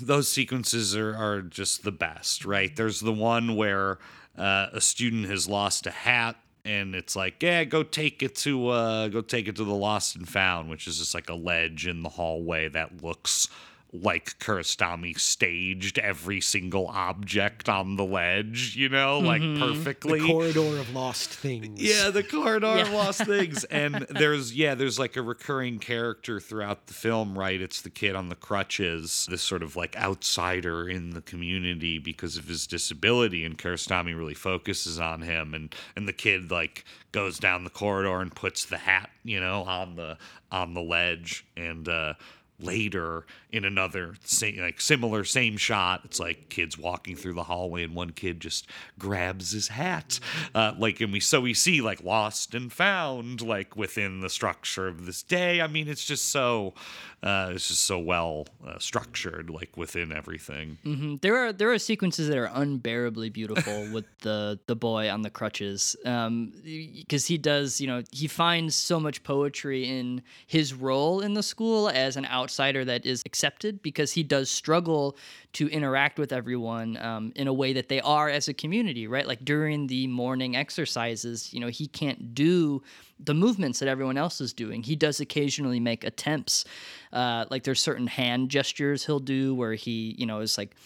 those sequences are are just the best, right? There's the one where uh, a student has lost a hat and it's like, yeah, go take it to uh, go take it to the lost and found, which is just like a ledge in the hallway that looks like Kiarostami staged every single object on the ledge, you know, like perfectly. The corridor of lost things. Yeah, the corridor of lost things. And there's yeah, there's like a recurring character throughout the film, right? It's the kid on the crutches, this sort of like outsider in the community because of his disability, and Kiarostami really focuses on him and and the kid like goes down the corridor and puts the hat, you know, on the on the ledge and uh later in another same, like similar same shot. It's like kids walking through the hallway and one kid just grabs his hat. Uh, like and we so we see like lost and found like within the structure of this day. I mean it's just so uh, it's just so well uh, structured like within everything. Hmm There are there are sequences that are unbearably beautiful with the the boy on the crutches, because he does you know he finds so much poetry in his role in the school as an outsider that is accepted because he does struggle to interact with everyone um, in a way that they are as a community, right? Like during the morning exercises, you know he can't do the movements that everyone else is doing. He does occasionally make attempts. Uh, like there's certain hand gestures he'll do where he, you know, is like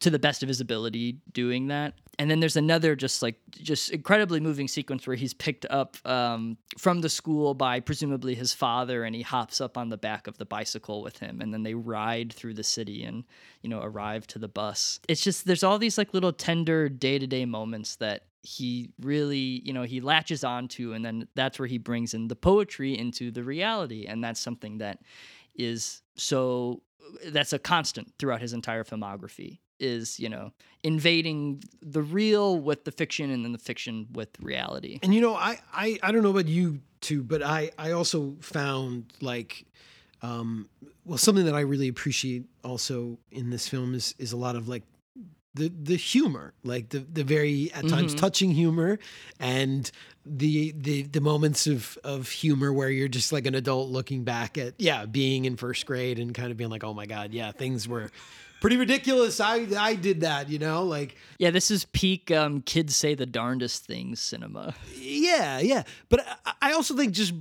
to the best of his ability doing that. And then there's another just like just incredibly moving sequence where he's picked up um, from the school by presumably his father, and he hops up on the back of the bicycle with him, and then they ride through the city and you know arrive to the bus. It's just there's all these like little tender day to day moments that he really you know he latches onto, and then that's where he brings in the poetry into the reality, and that's something that is so that's a constant throughout his entire filmography is you know invading the real with the fiction and then the fiction with reality And you know, I, I I don't know about you two, but I I also found like um well something that I really appreciate also in this film is is a lot of like the the humor, like the the very at times Mhm. touching humor and the the the moments of of humor where you're just like an adult looking back at yeah, being in first grade and kind of being like, "Oh my god, yeah, things were pretty ridiculous. I I did that, you know, like yeah this is peak um, kids say the darndest things cinema Yeah, yeah. But I- I also think just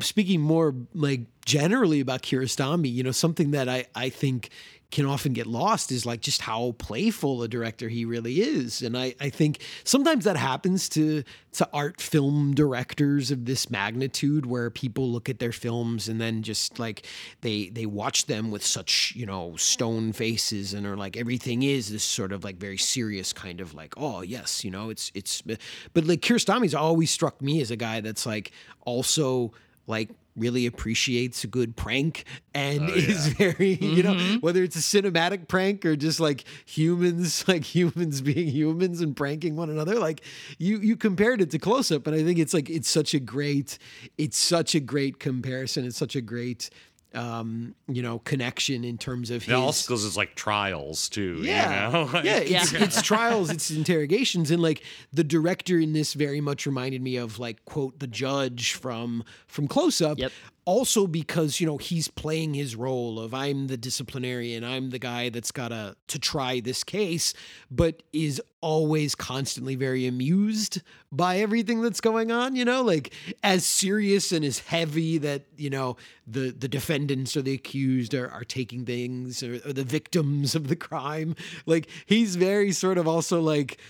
speaking more like generally about Kiarostami, you know, something that I, I think can often get lost is like just how playful a director he really is. And I, I think sometimes that happens to to art film directors of this magnitude where people look at their films and then just like they they watch them with such, you know, stone faces and are like everything is this sort of like very serious kind of like, oh yes, you know, it's it's but like Kiarostami's always struck me as a guy that's like also like really appreciates a good prank and Oh, is very you know mm-hmm. whether it's a cinematic prank or just like humans like humans being humans and pranking one another like you you compared it to close up and i think it's like it's such a great it's such a great comparison. It's such a great um you know connection in terms of it his also goes as like trials too yeah, you know? Like- yeah, it's, it's trials, it's interrogations, and like the director in this very much reminded me of like quote the judge from from Close Up. Yep. Also because you know he's playing his role of I'm the disciplinarian, I'm the guy that's gotta to try this case, but is always constantly very amused by everything that's going on. You know, like as serious and as heavy that you know the the defendants or the accused are, are taking things or, or the victims of the crime. Like he's very sort of also like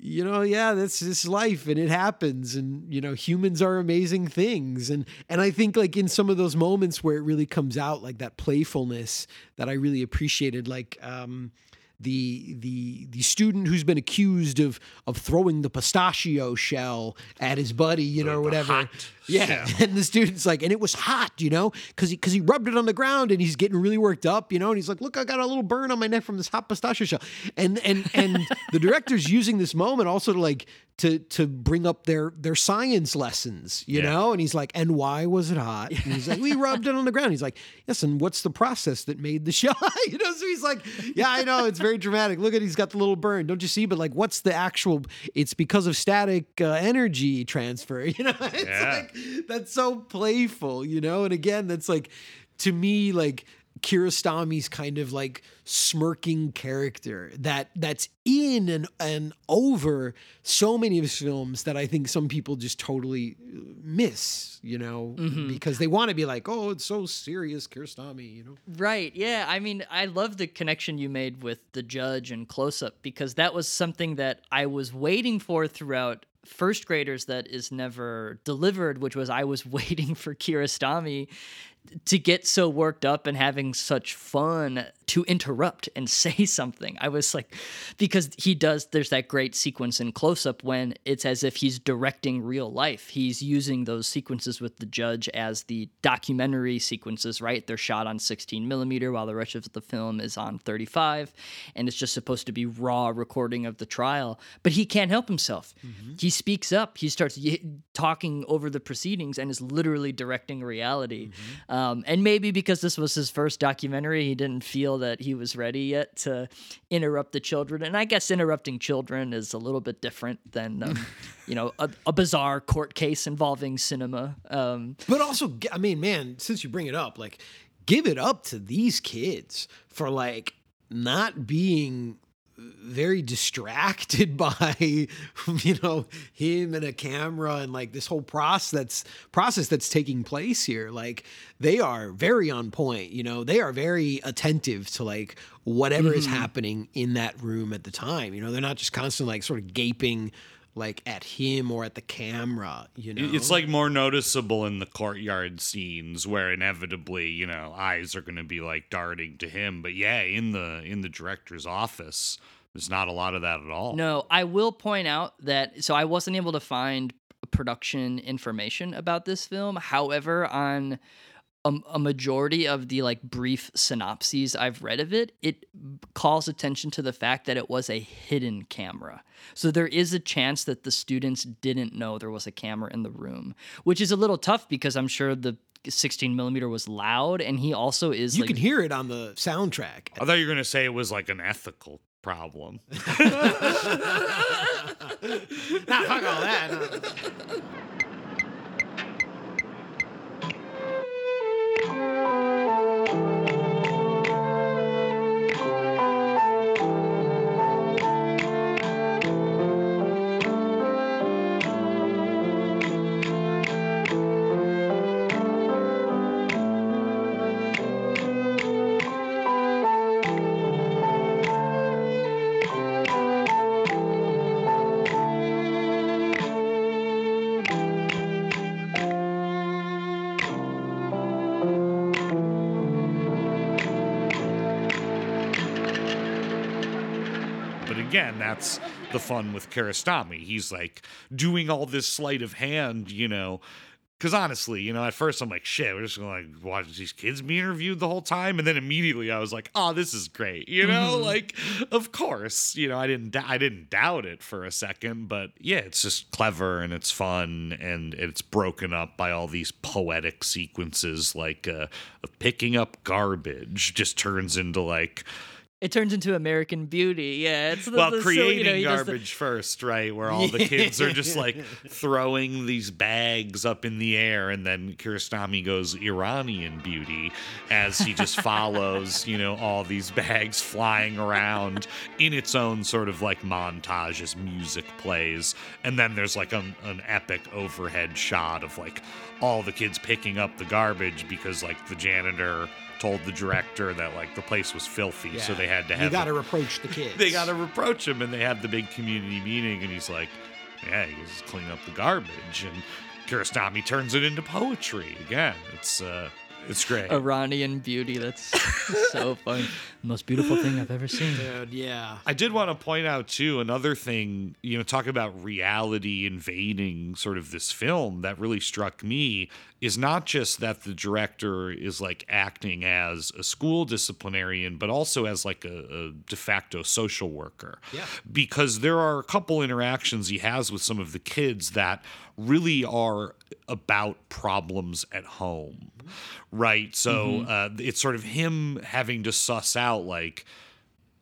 you know yeah that's this life and it happens and you know humans are amazing things and and i think like in some of those moments where it really comes out like that playfulness that i really appreciated like um the the the student who's been accused of of throwing the pistachio shell at his buddy, you know, or whatever. Yeah, and the student's like, and it was hot, you know, because he because he rubbed it on the ground and he's getting really worked up, you know, and he's like, look, I got a little burn on my neck from this hot pistachio shell, and and and the director's using this moment also to like to to bring up their their science lessons, you Yeah. know, and he's like, and why was it hot? And he's like, we rubbed it on the ground. He's like, yes, and what's the process that made the shell? you know, so he's like, yeah, I know, it's very dramatic. Look at he's got the little burn, don't you see? But like, what's the actual? It's because of static uh, energy transfer. You know, it's Yeah. like that's so playful, you know. And again, that's like to me like Kiarostami's kind of like smirking character that that's in and and over so many of his films that I think some people just totally miss, you know, Mhm. because they want to be like, oh, it's so serious, Kiarostami, you know. Right. Yeah. I mean, I love the connection you made with the judge and close up because that was something that I was waiting for throughout first graders that is never delivered, which was I was waiting for Kiarostami to get so worked up and having such fun to interrupt and say something. I was like, because he does, there's that great sequence in close up when it's as if he's directing real life. He's using those sequences with the judge as the documentary sequences, right? They're shot on 16 millimeter while the rest of the film is on 35. And it's just supposed to be raw recording of the trial. But he can't help himself. He speaks up, he starts y- talking over the proceedings and is literally directing reality. Um, and maybe because this was his first documentary, he didn't feel that he was ready yet to interrupt the children. And I guess interrupting children is a little bit different than, um, you know, a, a bizarre court case involving cinema. Um, But also, I mean, man, since you bring it up, like, give it up to these kids for like not being very distracted by you know him and a camera and like this whole process that's process that's taking place here. Like they are very on point you know? They are very attentive to like whatever is Mhm. happening in that room at the time. You know they're not just constantly like sort of gaping like at him or at the camera you know It's like more noticeable in the courtyard scenes where inevitably, you know, eyes are going to be like darting to him. But yeah, in the in the director's office, there's not a lot of that at all. No, I will point out that so I wasn't able to find production information about this film. However, on a, a majority of the like brief synopses I've read of it, it calls attention to the fact that it was a hidden camera. So there is a chance that the students didn't know there was a camera in the room, which is a little tough because I'm sure the 16 millimeter was loud, and he also is you like can hear it on the soundtrack I thought you were going to say it was like an ethical problem. nah, fuck all that. Thank you. Again, that's the fun with Kiarostami. He's like doing all this sleight of hand, you know. Because honestly, you know, at first I'm like, shit, we're just gonna like watch these kids be interviewed the whole time, and then immediately I was like, oh, this is great, you know, Mhm. like, of course, you know, I didn't, I didn't doubt it for a second, but yeah, it's just clever and it's fun and it's broken up by all these poetic sequences, like uh, picking up garbage just turns into like, it turns into American Beauty. Yeah, it's the, well, the creating you know, does the- garbage first, right? Where all the kids are just like throwing these bags up in the air, and then Kiarostami goes Iranian beauty as he just follows, you know, all these bags flying around in its own sort of like montage as music plays. And then there's like an, an epic overhead shot of like all the kids picking up the garbage because like the janitor told the director that like the place was filthy, so they had to have You got to reproach the kids. they got to reproach him and they have the big community meeting and he's like yeah he's cleaning up the garbage. And Kiarostami turns it into poetry again. It's uh it's great Iranian beauty. That's so fun. Most beautiful thing I've ever seen. Dude, yeah. I did want to point out too another thing, you know, talk about reality invading sort of this film that really struck me is not just that the director is like acting as a school disciplinarian, but also as like a, a de facto social worker. Yeah. Because there are a couple interactions he has with some of the kids that really are about problems at home. Right. So Mhm. uh, it's sort of him having to suss out like,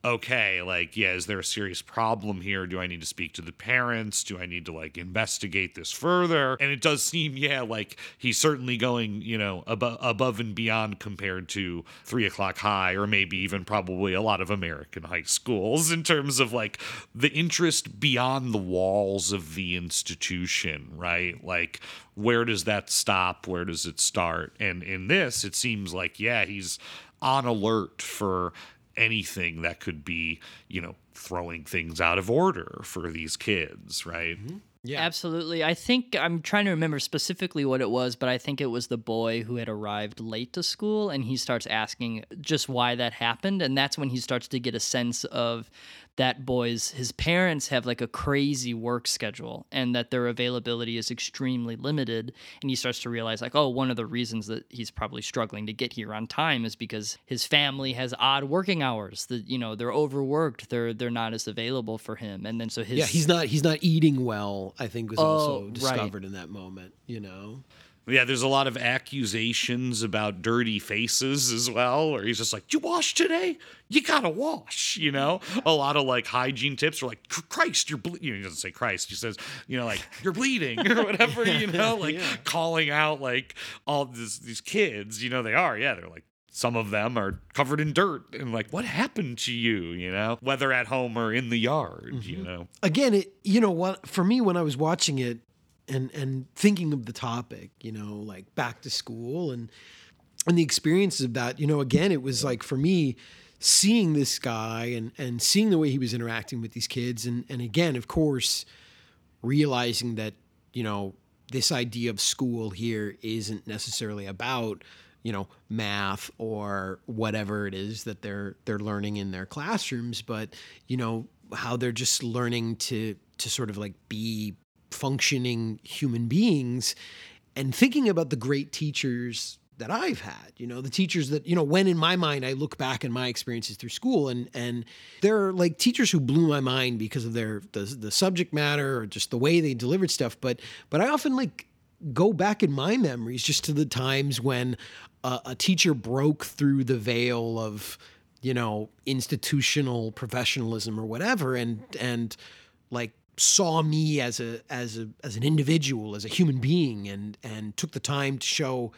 okay, like, yeah, is there a serious problem here? Do I need to speak to the parents? Do I need to like investigate this further? And it does seem, yeah, like he's certainly going, you know, above and beyond compared to three o'clock high, or maybe even probably a lot of American high schools in terms of like the interest beyond the walls of the institution, right? Like, where does that stop? Where does it start? And in this, it seems like, yeah, he's on alert for anything that could be, you know, throwing things out of order for these kids, right? Mm-hmm. Yeah. Absolutely. I think I'm trying to remember specifically what it was, but I think it was the boy who had arrived late to school and he starts asking just why that happened. And that's when he starts to get a sense of that boy's his parents have like a crazy work schedule and that their availability is extremely limited and he starts to realize like oh one of the reasons that he's probably struggling to get here on time is because his family has odd working hours that you know they're overworked they're they're not as available for him and then so his yeah, he's not he's not eating well. I think was Oh, also right. discovered in that moment. You know. Yeah, there's a lot of accusations about dirty faces as well, or he's just like, You wash today? You gotta wash, you know? A lot of like hygiene tips are like, Christ, you're bleeding. He doesn't say Christ, he says, you know, like, you're bleeding or whatever, you know, like calling out like all this, these kids, you know, they are, yeah, they're like, some of them are covered in dirt and like, what happened to you, you know, whether at home or in the yard, you mm-hmm. know? again it you know what for me when i was watching it and and thinking of the topic you know like back to school and and the experiences of that you know again it was like for me seeing this guy and and seeing the way he was interacting with these kids and and again of course realizing that you know this idea of school here isn't necessarily about you know math or whatever it is that they're they're learning in their classrooms but you know how they're just learning to to sort of like be functioning human beings and thinking about the great teachers that I've had, you know, the teachers that, you know, when in my mind I look back in my experiences through school and and there are like teachers who blew my mind because of their the, the subject matter or just the way they delivered stuff, but but I often like go back in my memories just to the times when a, a teacher broke through the veil of you know institutional professionalism or whatever and and like saw me as a as a as an individual as a human being and and took the time to show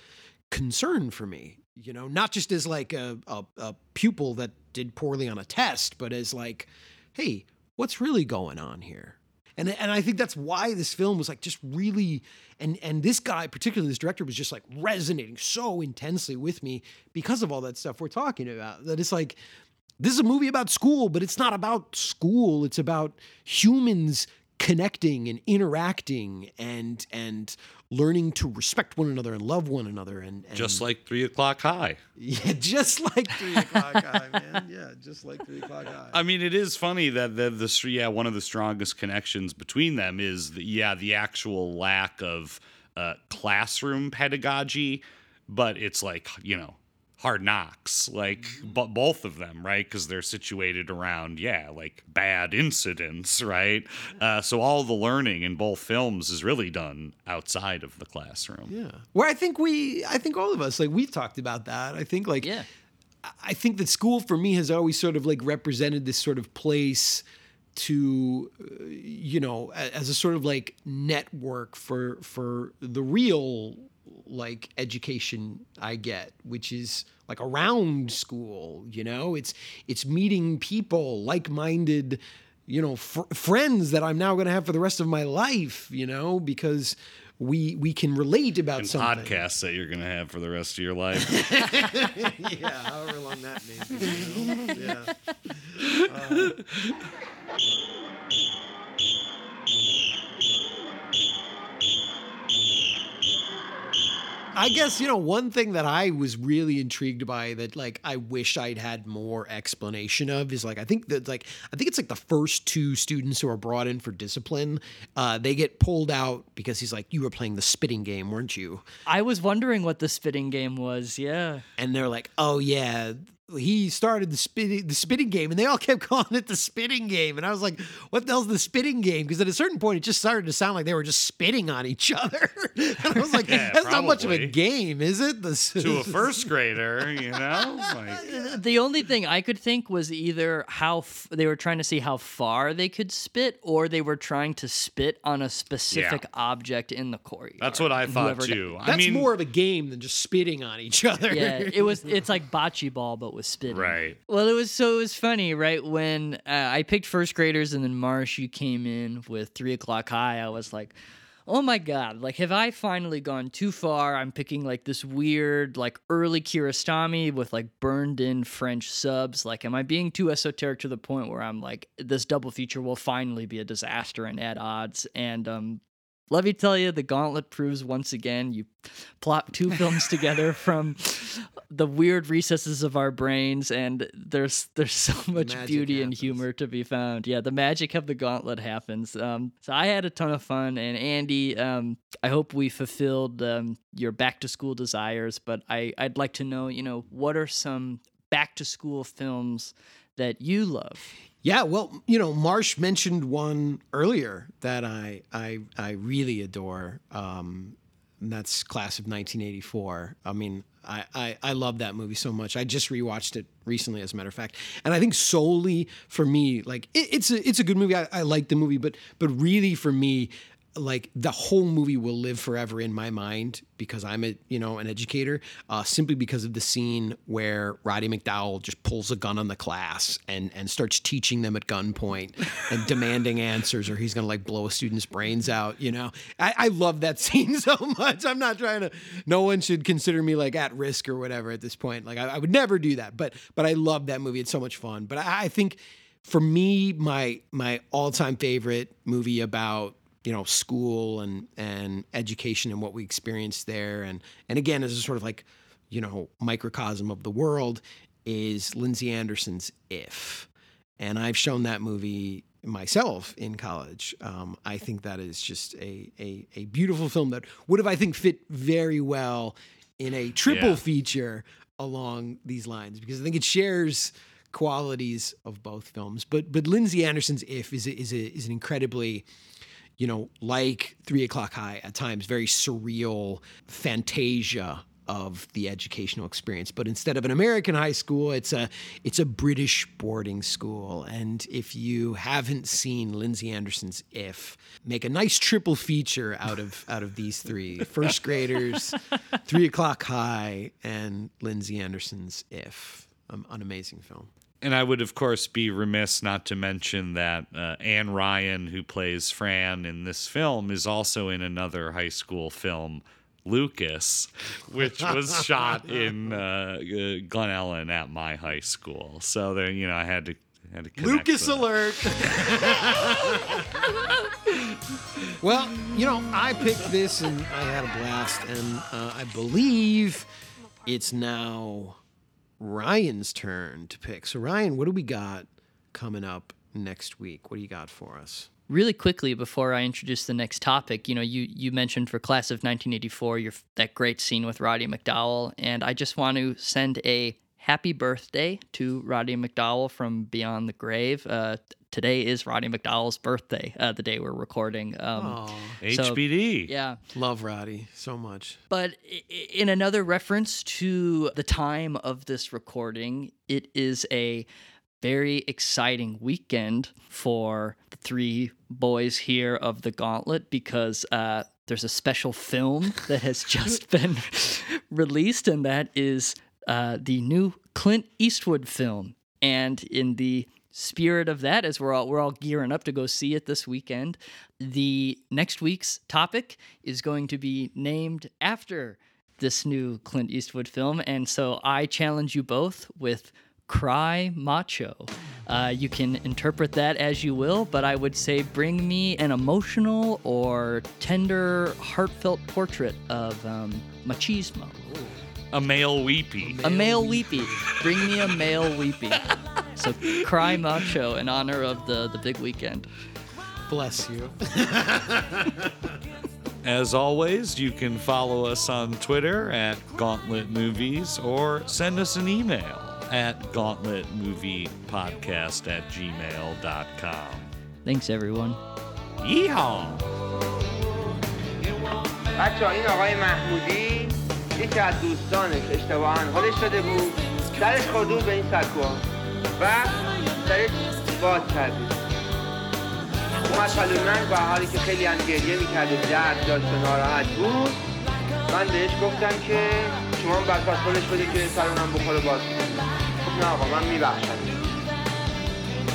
concern for me you know not just as like a, a, a pupil that did poorly on a test but as like hey what's really going on here? And and I think that's why this film was like just really and and this guy particularly this director was just like resonating so intensely with me because of all that stuff we're talking about that it's like this is a movie about school but it's not about school. It's about humans connecting and interacting and and learning to respect one another and love one another and, and Just like three o'clock high. yeah just like three o'clock high man. Yeah just like three o'clock high. I mean, it is funny that the, the yeah one of the strongest connections between them is the, yeah the actual lack of uh, classroom pedagogy, but it's like you know hard knocks like but both of them right because they're situated around yeah like bad incidents right uh, so all the learning in both films is really done outside of the classroom Yeah. Where I think we, I think all of us, like we've talked about that. I think like, yeah. I think that school for me has always sort of like represented this sort of place to, uh, you know, as a sort of like network for for the real like education I get, which is like around school. You know, it's it's meeting people, like minded you know fr- friends that I'm now going to have for the rest of my life you know because we we can relate about and something podcasts that you're gonna have for the rest of your life yeah however long that may be you know? yeah Uh, I guess you know one thing that I was really intrigued by that like I wish I'd had more explanation of is like I think that like I think it's like the first two students who are brought in for discipline uh, they get pulled out because he's like you were playing the spitting game weren't you I was wondering what the spitting game was. Yeah. and they're like oh yeah he started the spitting the spitting game, and they all kept calling it the spitting game. And I was like, "What the hell's the spitting game?" Because at a certain point, it just started to sound like they were just spitting on each other. and I was like, Yeah, "That's not much of a game, is it?" The, to a first grader, you know? Like, the only thing I could think was either how f- they were trying to see how far they could spit, or they were trying to spit on a specific object in the courtyard. that's what I thought whoever got- too. That's I mean, more of a game than just spitting on each other. yeah, it was. It's like bocce ball, but with spitting. right. Well, it was so it was funny, right? When uh, I picked first graders, and then Marsh, you came in with three o'clock high. I was like, "Oh my god! Like, have I finally gone too far? I'm picking like this weird, like early Kiarostami with like burned in French subs. Like, am I being too esoteric to the point where I'm like, this double feature will finally be a disaster and add odds? And um, let me tell you, the gauntlet proves once again you plop two films together from the weird recesses of our brains, and there's there's so much magic beauty and humor to be found. Yeah, the magic of the gauntlet happens. Um, so I had a ton of fun, and Andy, um, I hope we fulfilled um, your back to school desires. But I I'd like to know, you know, what are some back to school films that you love? Yeah, well, you know, Marsh mentioned one earlier that I I I really adore. Um, and that's Class of 1984. I mean, I, I I love that movie so much. I just rewatched it recently, as a matter of fact, and I think solely for me, like it, it's a it's a good movie. I, I like the movie, but but really for me, like the whole movie will live forever in my mind because I'm a you know an educator, uh, simply because of the scene where Roddy McDowall just pulls a gun on the class and and starts teaching them at gunpoint and demanding answers, or he's gonna like blow a student's brains out. You know, I, I love that scene so much. I'm not trying to. No one should consider me like at risk or whatever at this point. Like I, I would never do that, but but I love that movie. It's so much fun. But I, I think for me, my my all time favorite movie about you know school and and education and what we experienced there. And and again as a sort of like you know microcosm of the world is Lindsay Anderson's If. And I've shown that movie myself in college. Um, I think that is just a, a a beautiful film that would have I think fit very well in a triple Yeah. feature along these lines because I think it shares qualities of both films. But but Lindsay Anderson's If is a, is a, is an incredibly you know, like Three O'Clock High at times, very surreal fantasia of the educational experience. But instead of an American high school, it's a it's a British boarding school. And if you haven't seen Lindsay Anderson's If, make a nice triple feature out of out of these three: First Graders, Three O'Clock High, and Lindsay Anderson's If. Um, an amazing film. And I would, of course, be remiss not to mention that uh, Anne Ryan, who plays Fran in this film, is also in another high school film, Lucas, which was shot in uh, uh, Glen Ellyn at my high school. So there, you know, I had to had to Lucas that. alert. well, you know, I picked this and I had a blast, and uh, I believe it's now Ryan's turn to pick. So, Ryan, what do we got coming up next week? What do you got for us? Really quickly before I introduce the next topic, you know, you you mentioned for class of 1984 your that great scene with Roddy McDowall, and I just want to send a happy birthday to Roddy McDowall from Beyond the Grave. Uh, today is Roddy McDowall's birthday, uh, the day we're recording. Um, so- HBD. yeah. Love Roddy so much. But i- i- in another reference to the time of this recording, it is a very exciting weekend for the three boys here of the Gauntlet because uh, there's a special film that has just been released, and that is uh, the new Clint Eastwood film. And in the spirit of that, as we're all we're all gearing up to go see it this weekend, the next week's topic is going to be named after this new Clint Eastwood film, and so I challenge you both with Cry Macho. Uh, you can interpret that as you will, but I would say bring me an emotional or tender, heartfelt portrait of um, machismo. A male weepy. A male weepy. Bring me a male weepy. so cry macho in honor of the the big weekend. Bless you. As always, you can follow us on Twitter at Gauntlet Movies or send us an email at gauntletmoviepodcast at gmail.com. Thanks, everyone. Yeehaw! بچه این آقای محمودی یکی از دوستانش اشتباها حالش شده بود. سرش خورده به این سکوها و سرش باز کردید اومد پلو من با حالی که خیلی هم گریه می‌کرد و درد داشت و ناراحت بود من بهش گفتم که شما هم برپاس خودش بده که سرونم بخوره باز خب نه آقا من میبخشم.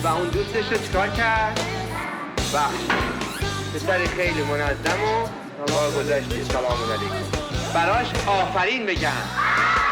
و اون دوستش رو چیکار کرد؟ بخش. پسر خیلی منظم و با گذشته سلام علیکم. براش آفرین بگم.